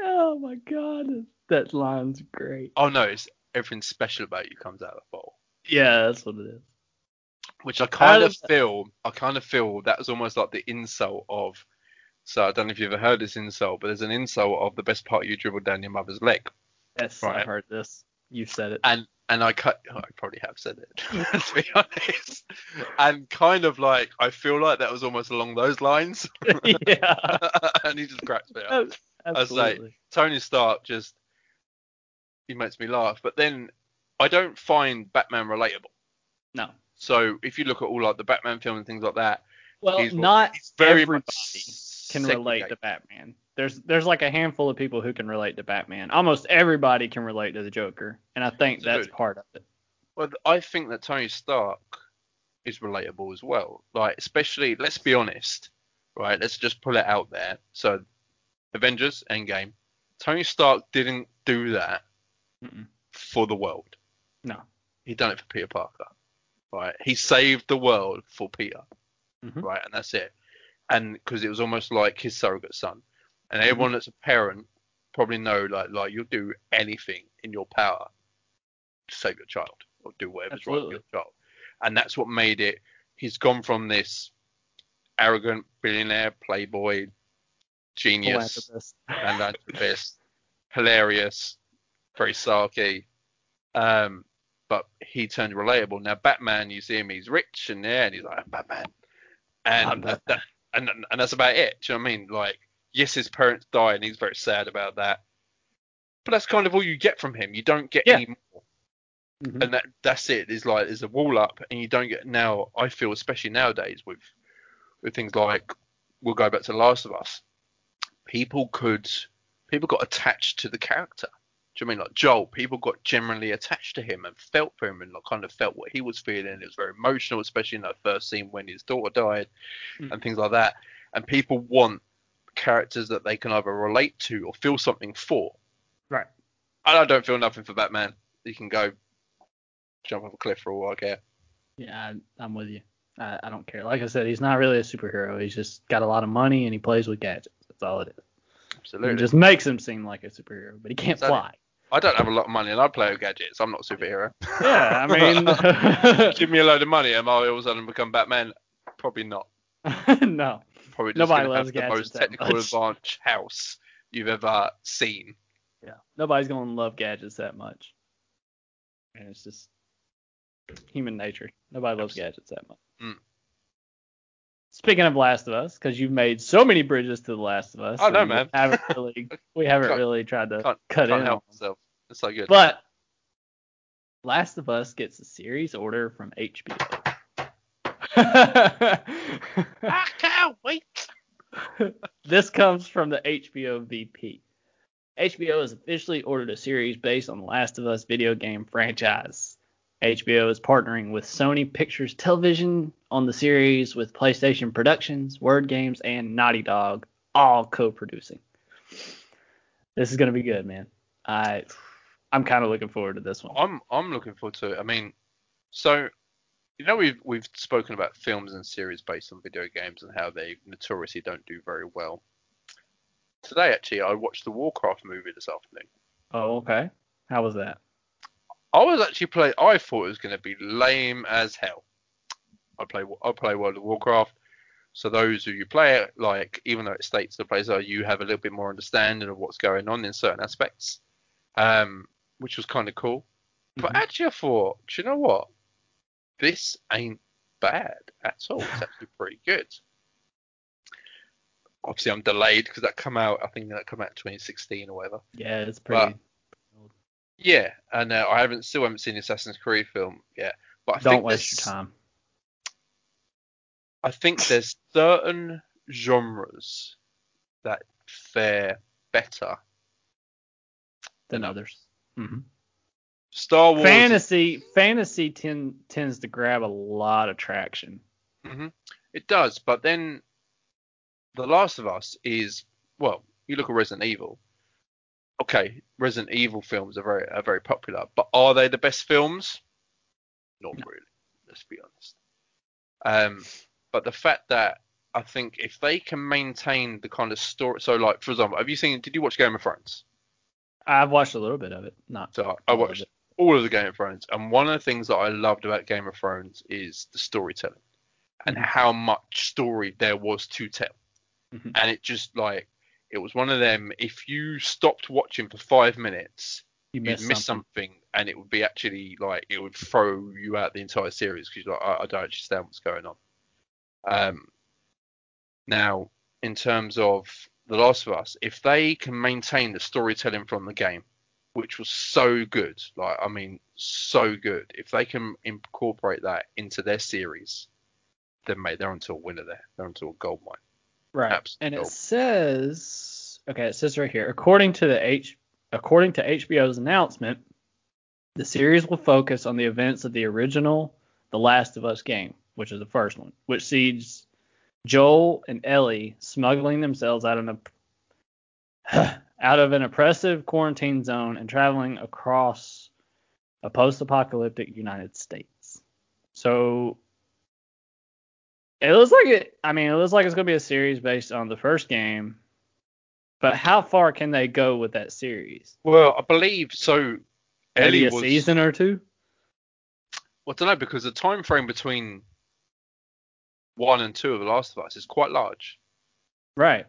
S1: oh my god, that line's great.
S2: Oh no, it's everything special about you comes out of a bottle.
S1: Yeah, that's what it is.
S2: Which I kind of feel, I kind of feel that was almost like the insult of. So I don't know if you've ever heard this insult, but there's an insult of the best part you dribbled down your mother's leg.
S1: Yes,
S2: Right.
S1: I've heard this. You've said it.
S2: and and I cut. Oh, I probably have said it to be honest. And kind of like I feel like that was almost along those lines,
S1: yeah,
S2: and he just cracks me up.
S1: absolutely.
S2: Tony Stark just he makes me laugh, but then I don't find Batman relatable.
S1: No.
S2: So if you look at all like the Batman film and things like that,
S1: Well,
S2: he's,
S1: not
S2: he's very
S1: everybody
S2: much
S1: can relate to. Batman. There's there's like a handful of people who can relate to Batman. Almost everybody can relate to the Joker, and I think that's part of it.
S2: Well, I think that Tony Stark is relatable as well. Like, especially, let's be honest, right? Let's just pull it out there. So, Avengers Endgame, Tony Stark didn't do that
S1: Mm-mm.
S2: for the world.
S1: No.
S2: He done it for Peter Parker, right? He saved the world for Peter,
S1: Mhm.
S2: right? And that's it. And because it was almost like his surrogate son, and everyone that's a parent probably know like like you'll do anything in your power to save your child or do whatever's right for your child, and that's what made it. He's gone from this arrogant billionaire playboy genius
S1: Philanthropist.
S2: and philanthropist, hilarious, very sarky. Um, but he turned relatable. Now Batman, you see him, he's rich and yeah, and he's like Batman, and that- and and that's about it. Do you know what I mean? Like, yes, his parents died, and he's very sad about that. But that's kind of all you get from him. You don't get
S1: Yeah.
S2: any more,
S1: Mhm.
S2: and that that's it. Is like there's a wall up, and you don't get now. I feel, especially nowadays, with with things like we'll go back to The Last of Us. People could people got attached to the character. Do you know I mean like Joel? People got generally attached to him and felt for him and like kind of felt what he was feeling. It was very emotional, especially in that first scene when his daughter died
S1: Mm.
S2: and things like that. And people want characters that they can either relate to or feel something for.
S1: Right.
S2: And I don't feel nothing for Batman. He can go jump off a cliff for all I care.
S1: Yeah, I'm with you. I, I don't care. Like I said, he's not really a superhero. He's just got a lot of money and he plays with gadgets. That's all it is.
S2: Absolutely.
S1: It just makes him seem like a superhero, but he can't
S2: Exactly.
S1: fly.
S2: I don't have a lot of money and I play with gadgets. I'm not a superhero.
S1: Yeah, I mean,
S2: Give me a load of money, am I all of a sudden become Batman? Probably not.
S1: no.
S2: Probably just
S1: Nobody loves
S2: have the
S1: gadgets
S2: most technical advanced house you've ever seen.
S1: Yeah, nobody's gonna love gadgets that much. And it's just human nature. Nobody loves gadgets that much.
S2: Mm.
S1: Speaking of Last of Us, because you've made so many bridges to The Last of Us.
S2: I know,
S1: and we
S2: man.
S1: Haven't really, we haven't really tried to
S2: Can't,
S1: cut
S2: can't
S1: in.
S2: help myself. It's so good.
S1: But Last of Us gets a series order from HBO.
S2: I can't wait.
S1: this comes from the HBO VP. HBO has officially ordered a series based on the Last of Us video game franchise. HBO is partnering with Sony Pictures Television on the series with PlayStation Productions, Word Games, and Naughty Dog, all co-producing. This is gonna be good, man. I I'm kind of looking forward to this one.
S2: I'm I'm looking forward to it. I mean, so you know we've we've spoken about films and series based on video games and how they notoriously don't do very well. Today actually I watched the Warcraft movie this afternoon.
S1: Oh, okay. How was that?
S2: I was actually play. I thought it was going to be lame as hell. I play. I play World of Warcraft. So those who you play it, like, even though it states the players are, you have a little bit more understanding of what's going on in certain aspects, um, which was kind of cool. But
S1: Mhm.
S2: actually, I thought, do you know what? This ain't bad at all. It's actually pretty good. Obviously, I'm delayed because that come out. I think that come out 2016 or whatever.
S1: Yeah, it's pretty.
S2: Yeah, and uh, I haven't still haven't seen the Assassin's Creed film yet. But I
S1: Don't
S2: think
S1: waste your time.
S2: I think there's certain genres that fare better.
S1: Than others. hmm
S2: Star Wars.
S1: Fantasy fantasy ten, tends to grab a lot of traction.
S2: hmm It does, but then The Last of Us is well, you look at Resident Evil. Okay, Resident Evil films are very are very popular, but are they the best films? Not really. Let's be honest. Um, but the fact that I think if they can maintain the kind of story, so like for example, have you seen? Did you watch Game of Thrones?
S1: I've watched a little bit of it. Not
S2: So I watched all of the Game of Thrones, and one of the things that I loved about Game of Thrones is the storytelling and
S1: Mhm.
S2: how much story there was to tell.
S1: Mhm.
S2: And it just like it was one of them. If you stopped watching for five minutes,
S1: You
S2: you'd miss
S1: something.
S2: something, and it would be actually like it would throw you out the entire series because you're like, I, I don't understand what's going on. Um, now, in terms of The Last of Us, if they can maintain the storytelling from the game, which was so good, like I mean, so good, if they can incorporate that into their series, then mate, they're onto a winner there. They're onto a gold mine.
S1: Right. And it says okay, it says right here, according to the H according to HBO's announcement, the series will focus on the events of the original The Last of Us game, which is the first one, which sees Joel and Ellie smuggling themselves out of an out of an oppressive quarantine zone and traveling across a post-apocalyptic United States. So it looks like it. I mean, it looks like it's gonna be a series based on the first game. But how far can they go with that series?
S2: Well, I believe so.
S1: Maybe a
S2: was.
S1: season or two.
S2: Well, I don't know because the time frame between one and two of The Last of Us is quite large.
S1: Right.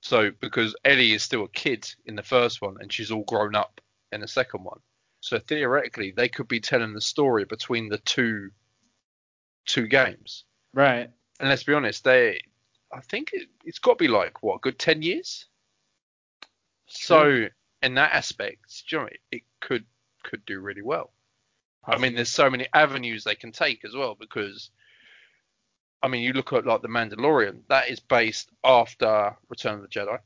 S2: So because Ellie is still a kid in the first one and she's all grown up in the second one. So theoretically they could be telling the story between the two two games.
S1: Right.
S2: And let's be honest, they I think it, it's got to be like what, a good 10 years? So in that aspect, you know, it, it could could do really well. I mean, there's so many avenues they can take as well because, I mean, you look at like the Mandalorian, that is based after Return of the Jedi,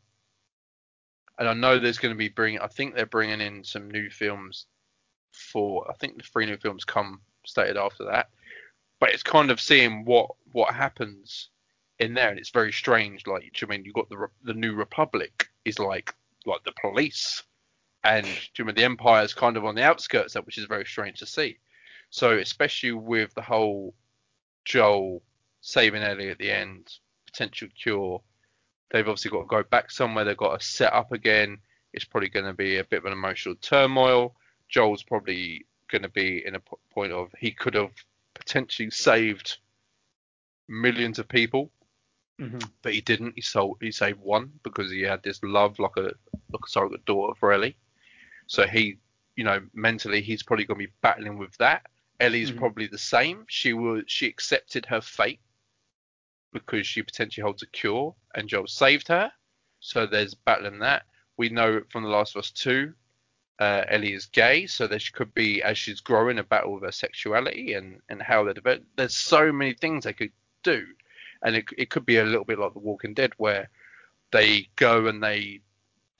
S2: and I know there's going to be bringing. I think they're bringing in some new films for. I think the three new films come stated after that, but it's kind of seeing what what happens in there, and it's very strange. Like, do you mean you've got the the New Republic is like like the police and do you remember the empire's kind of on the outskirts of which is very strange to see. So especially with the whole Joel saving Ellie at the end, potential cure, they've obviously got to go back somewhere. They've got to set up again. It's probably going to be a bit of an emotional turmoil. Joel's probably going to be in a point of he could have potentially saved millions of people
S1: hmm
S2: but he didn't. He sold. He saved one because he had this love, like a like a surrogate daughter for Ellie. So he, you know, mentally he's probably going to be battling with that. Ellie's
S1: Mhm.
S2: probably the same. She was she accepted her fate because she potentially holds a cure, and Joel saved her. So there's battling that. We know from The Last of Us two, uh, Ellie is gay, so there could be as she's growing a battle with her sexuality and and how they develop. There's so many things they could do and it, it could be a little bit like The Walking Dead, where they go and they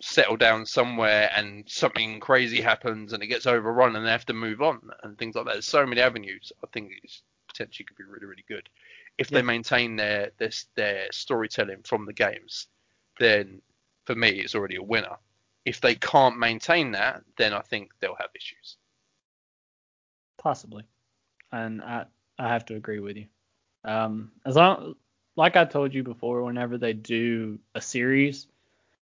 S2: settle down somewhere and something crazy happens and it gets overrun and they have to move on and things like that. There's so many avenues. I think it's potentially could be really really good if
S1: Yeah.
S2: they maintain their their their storytelling from the games. Then for me, it's already a winner. If they can't maintain that, then I think they'll have issues.
S1: Possibly. And I I have to agree with you. Um, as long like I told you before, whenever they do a series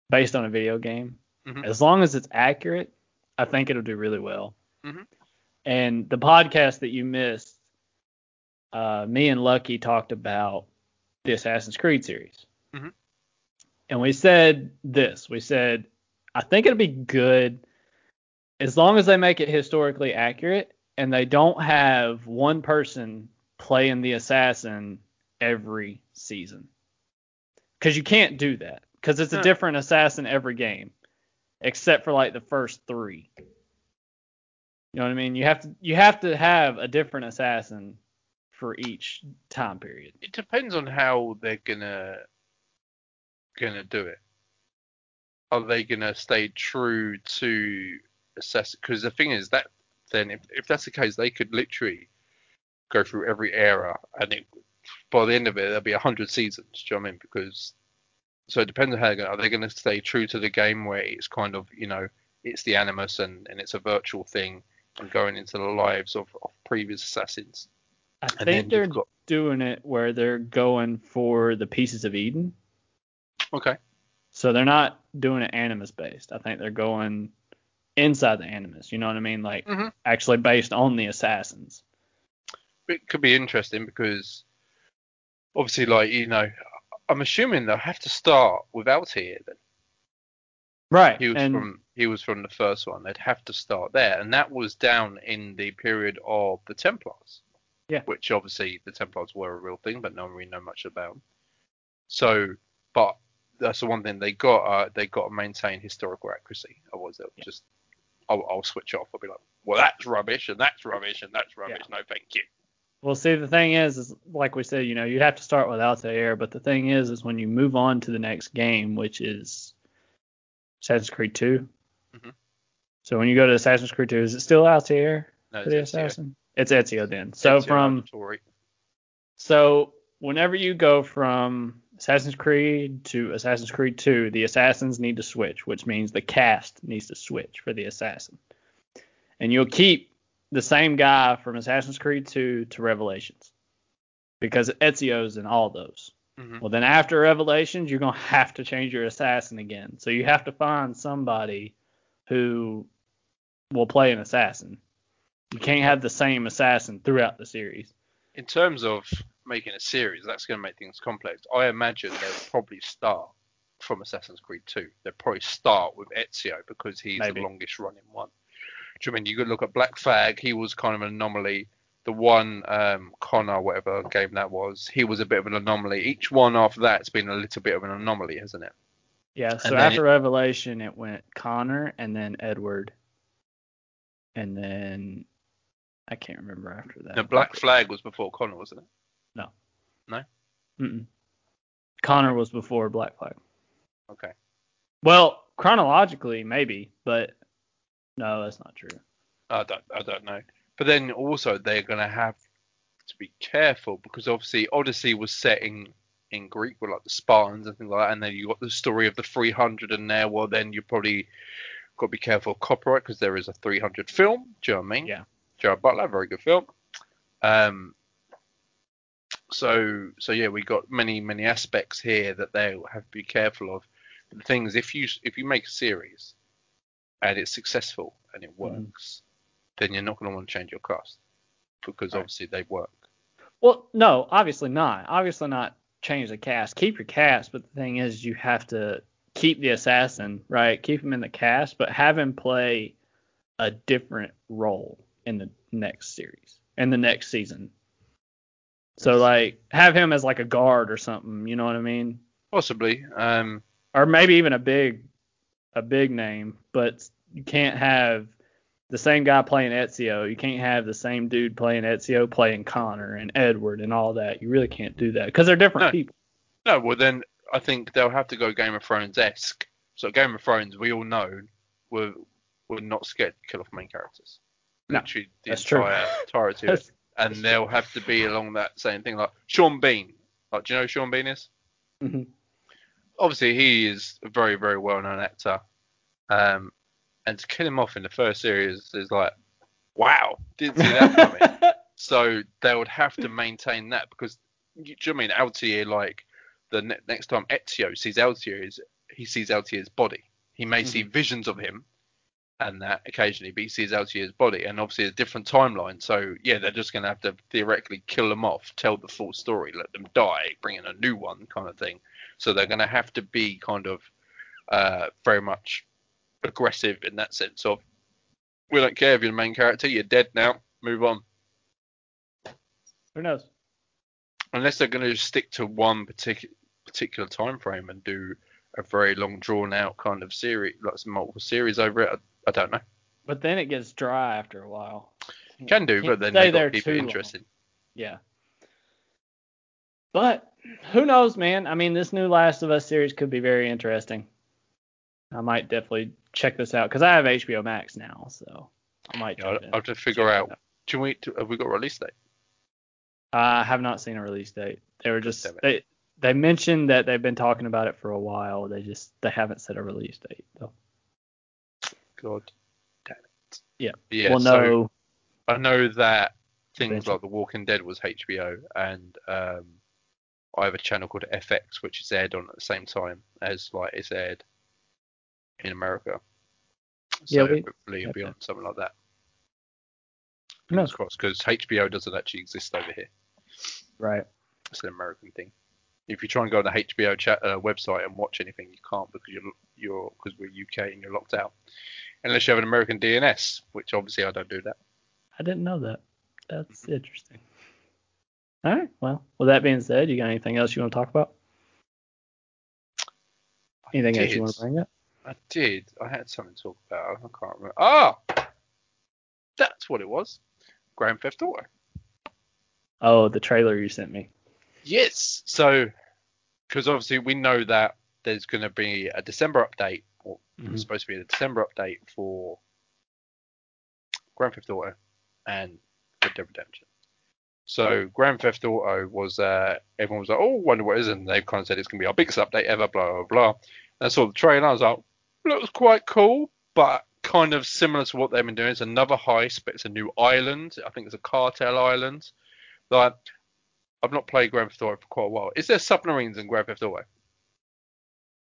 S1: based on a video game,
S2: Mhm.
S1: as long as it's accurate, I think it'll do really well.
S2: Mhm.
S1: And the podcast that you missed, uh, me and Lucky talked about the Assassin's Creed series.
S2: Mhm.
S1: And we said this. We said, I think it'd be good as long as they make it historically accurate and they don't have one person playing the assassin every season. Because you can't do that. Because it's a different assassin every game, except for like the first three. You know what I mean? You have to you have to have a different assassin for each time period.
S2: It depends on how they're gonna gonna do it. Are they gonna stay true to assess? Because the thing is that then if, if that's the case, they could literally go through every era, and it, by the end of it, there'll be a hundred seasons. Do you know what I mean? Because so it depends on how they're gonna. Are they gonna stay true to the game where it's kind of you know it's the animus and and it's a virtual thing and going into the lives of, of previous assassins?
S1: I
S2: And
S1: think they're
S2: got
S1: doing it where they're going for the pieces of Eden.
S2: okay.
S1: So they're not doing it animus based. I think they're going inside the animus. You know what I mean? Like
S2: Mhm.
S1: actually based on the assassins.
S2: it could be interesting because obviously, like you know, I'm assuming they'll have to start without Altair. Then
S1: Right.
S2: he was
S1: and
S2: from he was from the first one. They'd have to start there, and that was down in the period of the Templars.
S1: Yeah.
S2: Which obviously the Templars were a real thing, but no one really know much about. So, but that's the one thing they got. Uh, they got to maintain historical accuracy. Otherwise, they'll
S1: Yeah.
S2: just I'll, I'll switch off. I'll be like, well, that's rubbish, and that's rubbish, and that's rubbish. No, thank you.
S1: well, see, the thing is, is like we said, you know, you'd have to start with Altair, but the thing is, is when you move on to the next game, which is Assassin's Creed 2.
S2: Mhm.
S1: So when you go to Assassin's Creed 2, is it still Altair
S2: No,
S1: for the
S2: it's Ezio.
S1: assassin? It's Ezio then. So
S2: Ezio
S1: from
S2: Auditore.
S1: So whenever you go from Assassin's Creed to Assassin's Creed 2, the assassins need to switch, which means the cast needs to switch for the assassin. And you'll keep the same guy from Assassin's Creed 2 to Revelations because Ezio's in all those.
S2: Mhm.
S1: Well, then after Revelations, you're going to have to change your assassin again. So you have to find somebody who will play an assassin. You can't have the same assassin throughout the series.
S2: in terms of making a series, that's going to make things complex. I imagine they'll probably start from Assassin's Creed 2. They'll probably start with Ezio because he's
S1: Maybe.
S2: the longest running one. Do you mean you could look at Black Flag? He was kind of an anomaly. The one um, Connor, whatever game that was, he was a bit of an anomaly. Each one after that's been a little bit of an anomaly, hasn't it?
S1: Yeah, so after
S2: it-
S1: Revelation, it went Connor and then Edward, and then I can't remember after that.
S2: The Black Flag was before Connor, wasn't it?
S1: Mm-mm. Connor was before Black Flag.
S2: Okay.
S1: Well, chronologically, maybe, but no, that's not true.
S2: I don't, I don't know. But then also they're going to have to be careful because obviously Odyssey was set in in Greek with like the Spartans and things like that, and then you got the story of the 300 in there. Well, then you probably got to be careful of copyright because there is a 300 film. Do you know what I mean?
S1: Yeah.
S2: Gerard Butler, very good film. Um. So so yeah, we got many many aspects here that they have to be careful of. But the thing is, if you if you make a series and it's successful and it
S1: Mhm.
S2: works, then you're not going to want to change your cast because
S1: Right.
S2: obviously they work.
S1: Well, no, obviously not. Obviously not change the cast. Keep your cast, but the thing is, you have to keep the assassin, right? Keep him in the cast, but have him play a different role in the next series, in the next season. So like, have him as like a guard or something. You know what I mean?
S2: Possibly. Um.
S1: Or maybe even a big, a big name, but you can't have the same guy playing Ezio. You can't have the same dude playing Ezio playing Connor and Edward and all that. You really can't do that because they're different
S2: No.
S1: people.
S2: No. Well, then I think they'll have to go Game of Thrones esque. So Game of Thrones, we all know, were were not scared to kill off main characters.
S1: No,
S2: Literally the
S1: that's true.
S2: entirety of and they'll have to be along that same thing. Like Sean Bean. Like, do you know who Sean Bean is?
S1: Mhm.
S2: Obviously, he is a very, very well-known actor. Um, and to kill him off in the first series is like, wow, didn't see that coming. so they would have to maintain that because, you, do you know what I mean Altair? Like the ne- next time Ezio sees Altair, is he sees Altair's body. He may see visions of him, and that occasionally, but he sees Altair's body, and obviously a different timeline. So yeah, they're just going to have to theoretically kill them off, tell the full story, let them die, bring in a new one, kind of thing. So they're going to have to be kind of uh, very much aggressive in that sense of we don't care if you're the main character, you're dead now, move on.
S1: Who knows?
S2: Unless they're going to stick to one particular particular time frame and do a very long drawn out kind of series, like some multiple series over it. I, don't know.
S1: But then it gets dry after a while.
S2: Can do, but then they got keep
S1: too long.
S2: interesting.
S1: Yeah. But who knows, man? I mean, this new Last of Us series could be very interesting. I might definitely check this out because I have HBO Max now, so I might.
S2: Yeah, I'll. I'll have to figure out. Do we have we got a release date?
S1: I have not seen a release date. They were just they they mentioned that they've been talking about it for a while. They just they haven't set a release date though.
S2: God damn it.
S1: Yeah.
S2: Yeah.
S1: well,
S2: so
S1: no.
S2: I know that things
S1: Eventually.
S2: like The Walking Dead was HBO, and um, I have a channel called FX, which is aired on at the same time as like it's aired in America.
S1: Yeah,
S2: So
S1: we-
S2: hopefully it'll be
S1: okay.
S2: on something like that.
S1: Who knows?
S2: Fingers crossed, because HBO doesn't actually exist over here.
S1: Right.
S2: It's an American thing. If you try and go on the HBO chat, uh, website and watch anything, you can't because you're you're because we're UK and you're locked out, unless you have an American DNS, which obviously I don't do that.
S1: I didn't know that. That's interesting. All right. Well, with that being said, you got anything else you want to talk about? Anything else you want to bring up?
S2: I did. I had something to talk about. I can't remember. Ah, that's what it was. Grand Theft Auto.
S1: Oh, the trailer you sent me.
S2: Yes. So, because obviously we know that there's going to be a December update, or
S1: Mhm.
S2: it's supposed to be a December update for Grand Theft Auto and Red Dead Redemption. So Grand Theft Auto was uh, everyone was like, oh, wonder what it is, and they've kind of said it's going to be our biggest update ever, blah blah blah. And I saw the trailer, I was like, looks quite cool, but kind of similar to what they've been doing. It's another heist, but it's a new island. I think it's a cartel island. Like, I've not played Grand Theft Auto for quite a while. Is there submarines in Grand Theft Auto?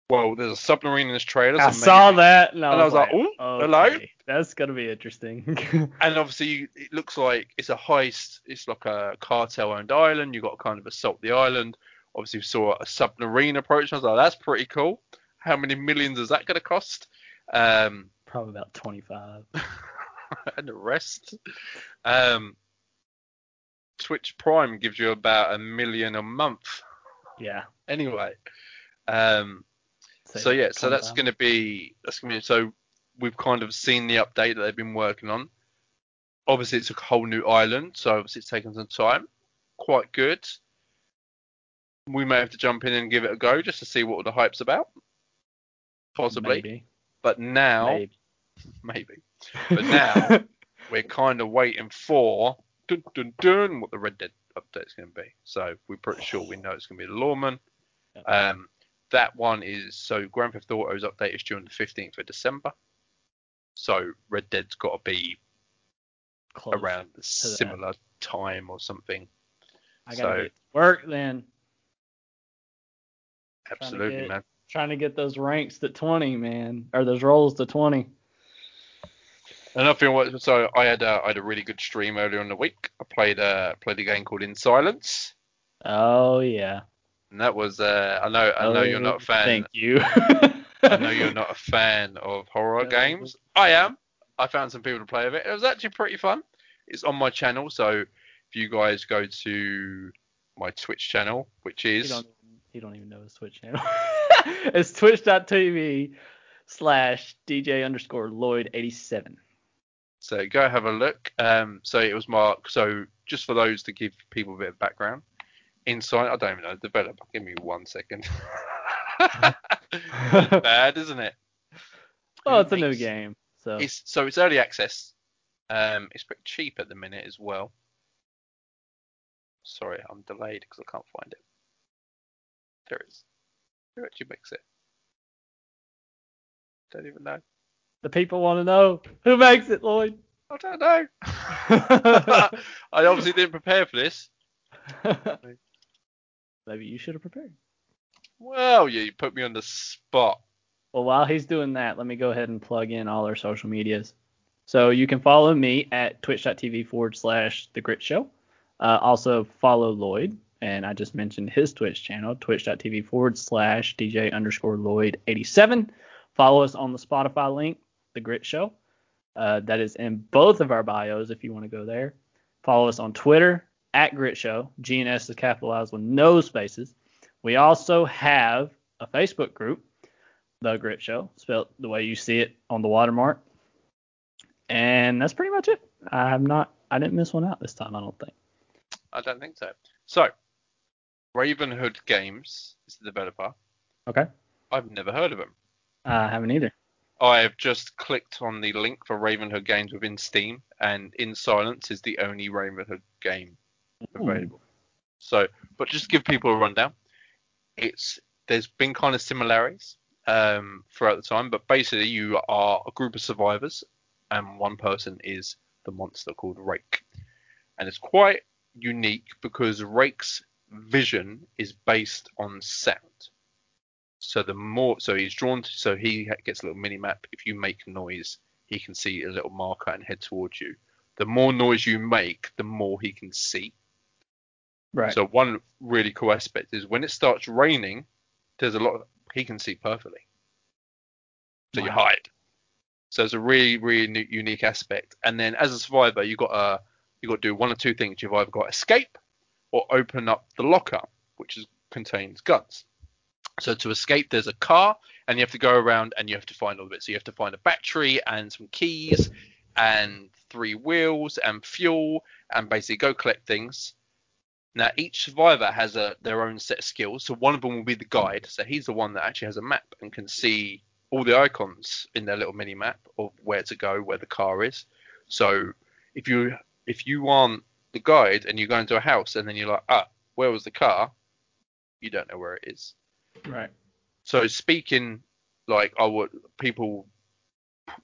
S2: Well, there's a submarine in this trailer.
S1: I saw that, and I,
S2: And I was like, "Ooh, hello?"
S1: okay, That's gonna be interesting.
S2: And obviously, it looks like it's a heist. It's like a cartel-owned island. You got to kind of assault the island. Obviously, we saw a submarine approach. I was like, that's pretty cool. How many millions is that going to cost? Um,
S1: Probably about 25.
S2: and the rest. Um, Twitch Prime gives you about a million a month.
S1: Yeah.
S2: Anyway, um, so yeah, so that's
S1: 25.
S2: going to be that's going to be so we've kind of seen the update that they've been working on. Obviously, it's a whole new island, so obviously it's taken some time. Quite good. We may have to jump in and give it a go just to see what the hype's about. Possibly,
S1: Maybe.
S2: but now
S1: Maybe.
S2: maybe. But now we're kind of waiting for dun, dun, dun, what the Red Dead update's going to be. So we're pretty sure we know it's going to be the Lawman. Um, that one is so Grand Theft Auto's update is due on the 15th of December. So Red Dead's got to be
S1: Close.
S2: around the
S1: that.
S2: similar time or something.
S1: I gotta
S2: so-
S1: work then.
S2: Absolutely,
S1: get-
S2: man.
S1: Trying to get those ranks to 20, man, or those rolls to 20.
S2: And I feel what so I had a, I had a really good stream earlier in the week. I played uh played a game called In Silence,
S1: Oh yeah.
S2: And that was uh I know I know you're not a fan.
S1: Thank you.
S2: I know you're not a fan of horror games. I am. I found some people to play with it. It was actually pretty fun. It's on my channel, so if you guys go to my Twitch channel, which is
S1: don't, he don't even know his Twitch channel. it's twitch.tv slash DJ underscore Lloyd 87.
S2: so go have a look. Um, so it was Mark. So just for those to give people a bit of background, Inside, I don't even know. Developer, give me one second. Bad, isn't it?
S1: well, it's a new game, so
S2: It's so it's early access. Um, it's pretty cheap at the minute as well. Sorry, I'm delayed because I can't find it. There it is. Who actually makes it? Don't even know.
S1: the people want to know who makes it, Lloyd.
S2: I don't know. I obviously didn't prepare for this.
S1: Maybe you should have prepared.
S2: Well, yeah, you put me on the spot.
S1: Well, while he's doing that, let me go ahead and plug in all our social medias. So you can follow me at twitch.tv forward slash The Grit Show. Uh, also follow Lloyd, and I just mentioned his Twitch channel, twitch.tv forward slash DJ underscore Lloyd 87. Follow us on the Spotify link, The Grit Show. Uh, that is in both of our bios if you want to go there. Follow us on Twitter at Grit Show. G and S is capitalized with no spaces. We also have a Facebook group, The Grit Show, spelled the way you see it on the watermark. And that's pretty much it. I'm not. I didn't miss one out this time. I don't think.
S2: I don't think so. So, Ravenhood Games is the developer.
S1: Okay.
S2: I've never heard of them.
S1: I haven't either.
S2: I have just clicked on the link for Ravenhood Games within Steam, and In Silence is the only Ravenhood game available. So, but just give people a rundown, it's there's been kind of similarities um, throughout the time, but basically you are a group of survivors, and one person is the monster called Rake, and it's quite unique because Rake's vision is based on sound. So the more, so he's drawn to, so he gets a little mini map. If you make noise, he can see a little marker and head towards you. The more noise you make, the more he can see.
S1: Right.
S2: So one really cool aspect is when it starts raining, there's a lot of he can see perfectly. So you hide. So it's a really really unique aspect. And then as a survivor, you got to you got to do one or two things. You've either got to escape or open up the locker, which is, contains guns. So to escape, there's a car, and you have to go around and you have to find all of it. So you have to find a battery and some keys and three wheels and fuel, and basically go collect things. Now each survivor has a their own set of skills. So one of them will be the guide. So he's the one that actually has a map and can see all the icons in their little mini map of where to go, where the car is. So if you if you aren't the guide and you go into a house and then you're like, ah, where was the car? You don't know where it is.
S1: Right.
S2: So speaking like I would people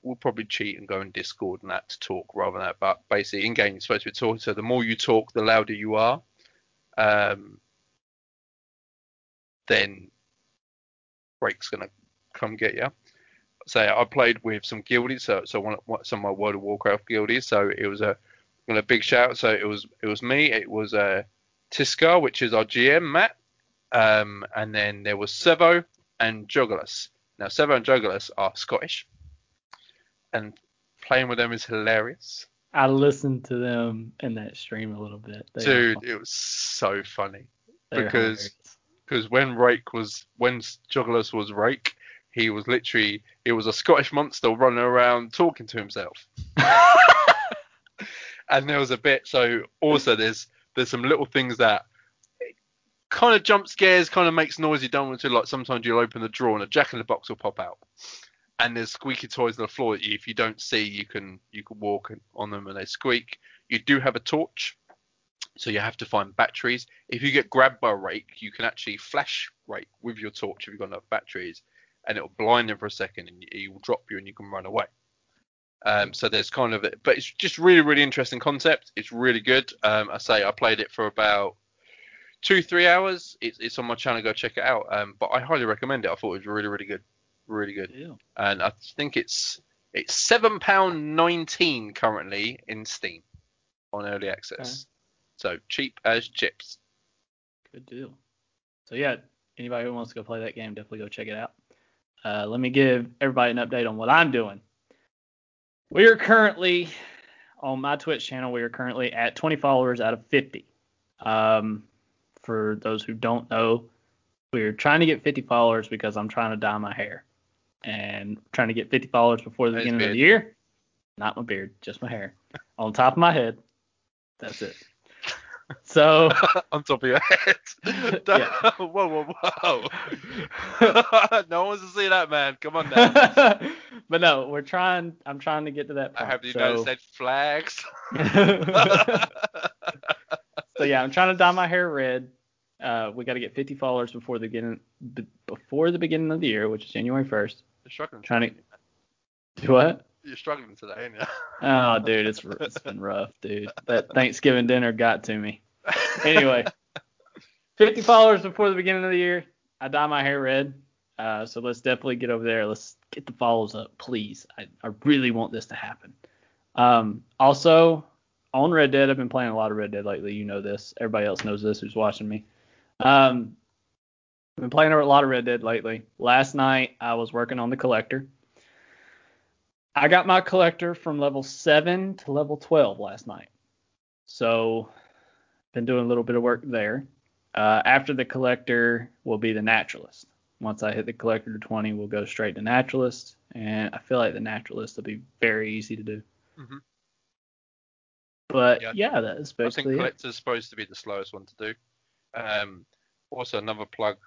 S2: will probably cheat and go in Discord and that to talk rather than that. But basically in game you're supposed to be talking. So the more you talk, the louder you are. Um, then Rake's gonna come get you. So I played with some guildies, so so one, some of my World of Warcraft guildies. So it was a a big shout. So it was it was me. It was uh, Tiskar, which is our GM Matt, um, and then there was Sevo and Jogulus. Now Sevo and Jogulus are Scottish, and playing with them is hilarious.
S1: I listened to them in that stream a little bit. They
S2: Dude, it was so funny
S1: They're
S2: because- because when Rake was when Jogulus was Rake, he was literally it was a Scottish monster running around talking to himself. and there was a bit so also there's there's some little things that kind of jump scares, kind of makes noise you don't want to like sometimes you'll open the drawer and a jack in the box will pop out. And there's squeaky toys on the floor that you, if you don't see you can you can walk on them and they squeak. You do have a torch, so you have to find batteries. If you get grabbed by a rake, you can actually flash rake with your torch if you've got enough batteries, and it'll blind them for a second and he will drop you and you can run away. Um, so there's kind of, but it's just really really interesting concept. It's really good. Um, I say I played it for about two three hours. It's, it's on my channel. Go check it out. Um, but I highly recommend it. I thought it was really really good, really good. And I think it's it's seven pound nineteen currently in Steam on early access. So cheap as chips.
S1: Good deal. So yeah, anybody who wants to go play that game, definitely go check it out. Uh, let me give everybody an update on what I'm doing. We are currently on my Twitch channel. We are currently at 20 followers out of 50. Um, for those who don't know, we're trying to get 50 followers because I'm trying to dye my hair, and trying to get 50 followers before the
S2: Nice
S1: beginning of the year. Not my beard, just my hair on top of my head. That's it. So.
S2: on top of your head.
S1: Yeah.
S2: whoa, whoa, whoa. no one wants to see that, man. Come on now.
S1: but no, we're trying. I'm trying to get to that
S2: I
S1: point.
S2: have the
S1: so,
S2: United States flags.
S1: so yeah, I'm trying to dye my hair red. Uh, we got to get 50 followers before the beginning before the beginning of the year, which is January 1st.
S2: You're struggling.
S1: Trying to- Do what?
S2: You're struggling today, ain't you?
S1: Oh, dude, it's it's been rough, dude. That Thanksgiving dinner got to me. Anyway, 50 followers before the beginning of the year. I dye my hair red. Uh, so let's definitely get over there. Let's get the follows up, please. I, I really want this to happen. Um, also, on Red Dead, I've been playing a lot of Red Dead lately. You know this. Everybody else knows this who's watching me. Um, I've been playing a lot of Red Dead lately. Last night, I was working on the collector. I got my collector from level 7 to level 12 last night. So, been doing a little bit of work there. Uh, after the collector will be the naturalist. Once I hit the collector to 20, we'll go straight to naturalist, and I feel like the naturalist will be very easy to do.
S2: Mhm.
S1: But
S2: Yeah,
S1: yeah, that's basically.
S2: I think
S1: it.
S2: collector's supposed to be the slowest one to do. Um, also, another plug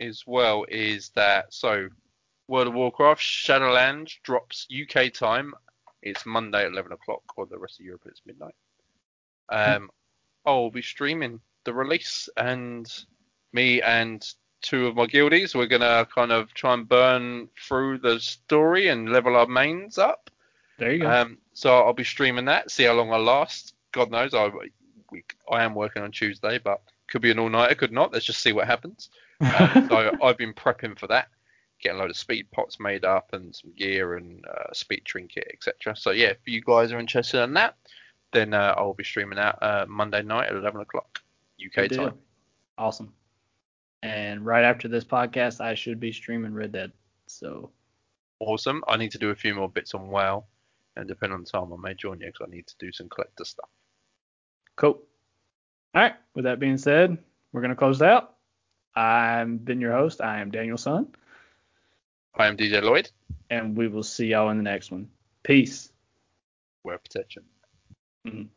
S2: as well is that so World of Warcraft Shadowlands drops UK time. It's Monday at 11 o'clock, or the rest of Europe it's midnight. Um, I'll be streaming the release, and me and two of my guildies, we're gonna kind of try and burn through the story and level our mains up.
S1: There you go.
S2: Um, so I'll be streaming that, see how long I last. God knows, I we, I am working on Tuesday, but could be an all nighter, could not. Let's just see what happens. Um, so I've been prepping for that, getting a load of speed pots made up and some gear and uh, speed trinket, etc. So yeah, if you guys are interested in that, then uh, I'll be streaming out uh, Monday night at 11 o'clock UK time.
S1: Awesome. And right after this podcast, I should be streaming Red Dead. So
S2: Awesome. I need to do a few more bits on WoW, and depending on the time, I may join you because I need to do some collector stuff.
S1: cool. All right. With that being said, we're gonna close out. I've been your host. I am Daniel Sun,
S2: I am DJ Lloyd.
S1: and we will see y'all in the next one. Peace.
S2: Wear protection.
S1: Mhm.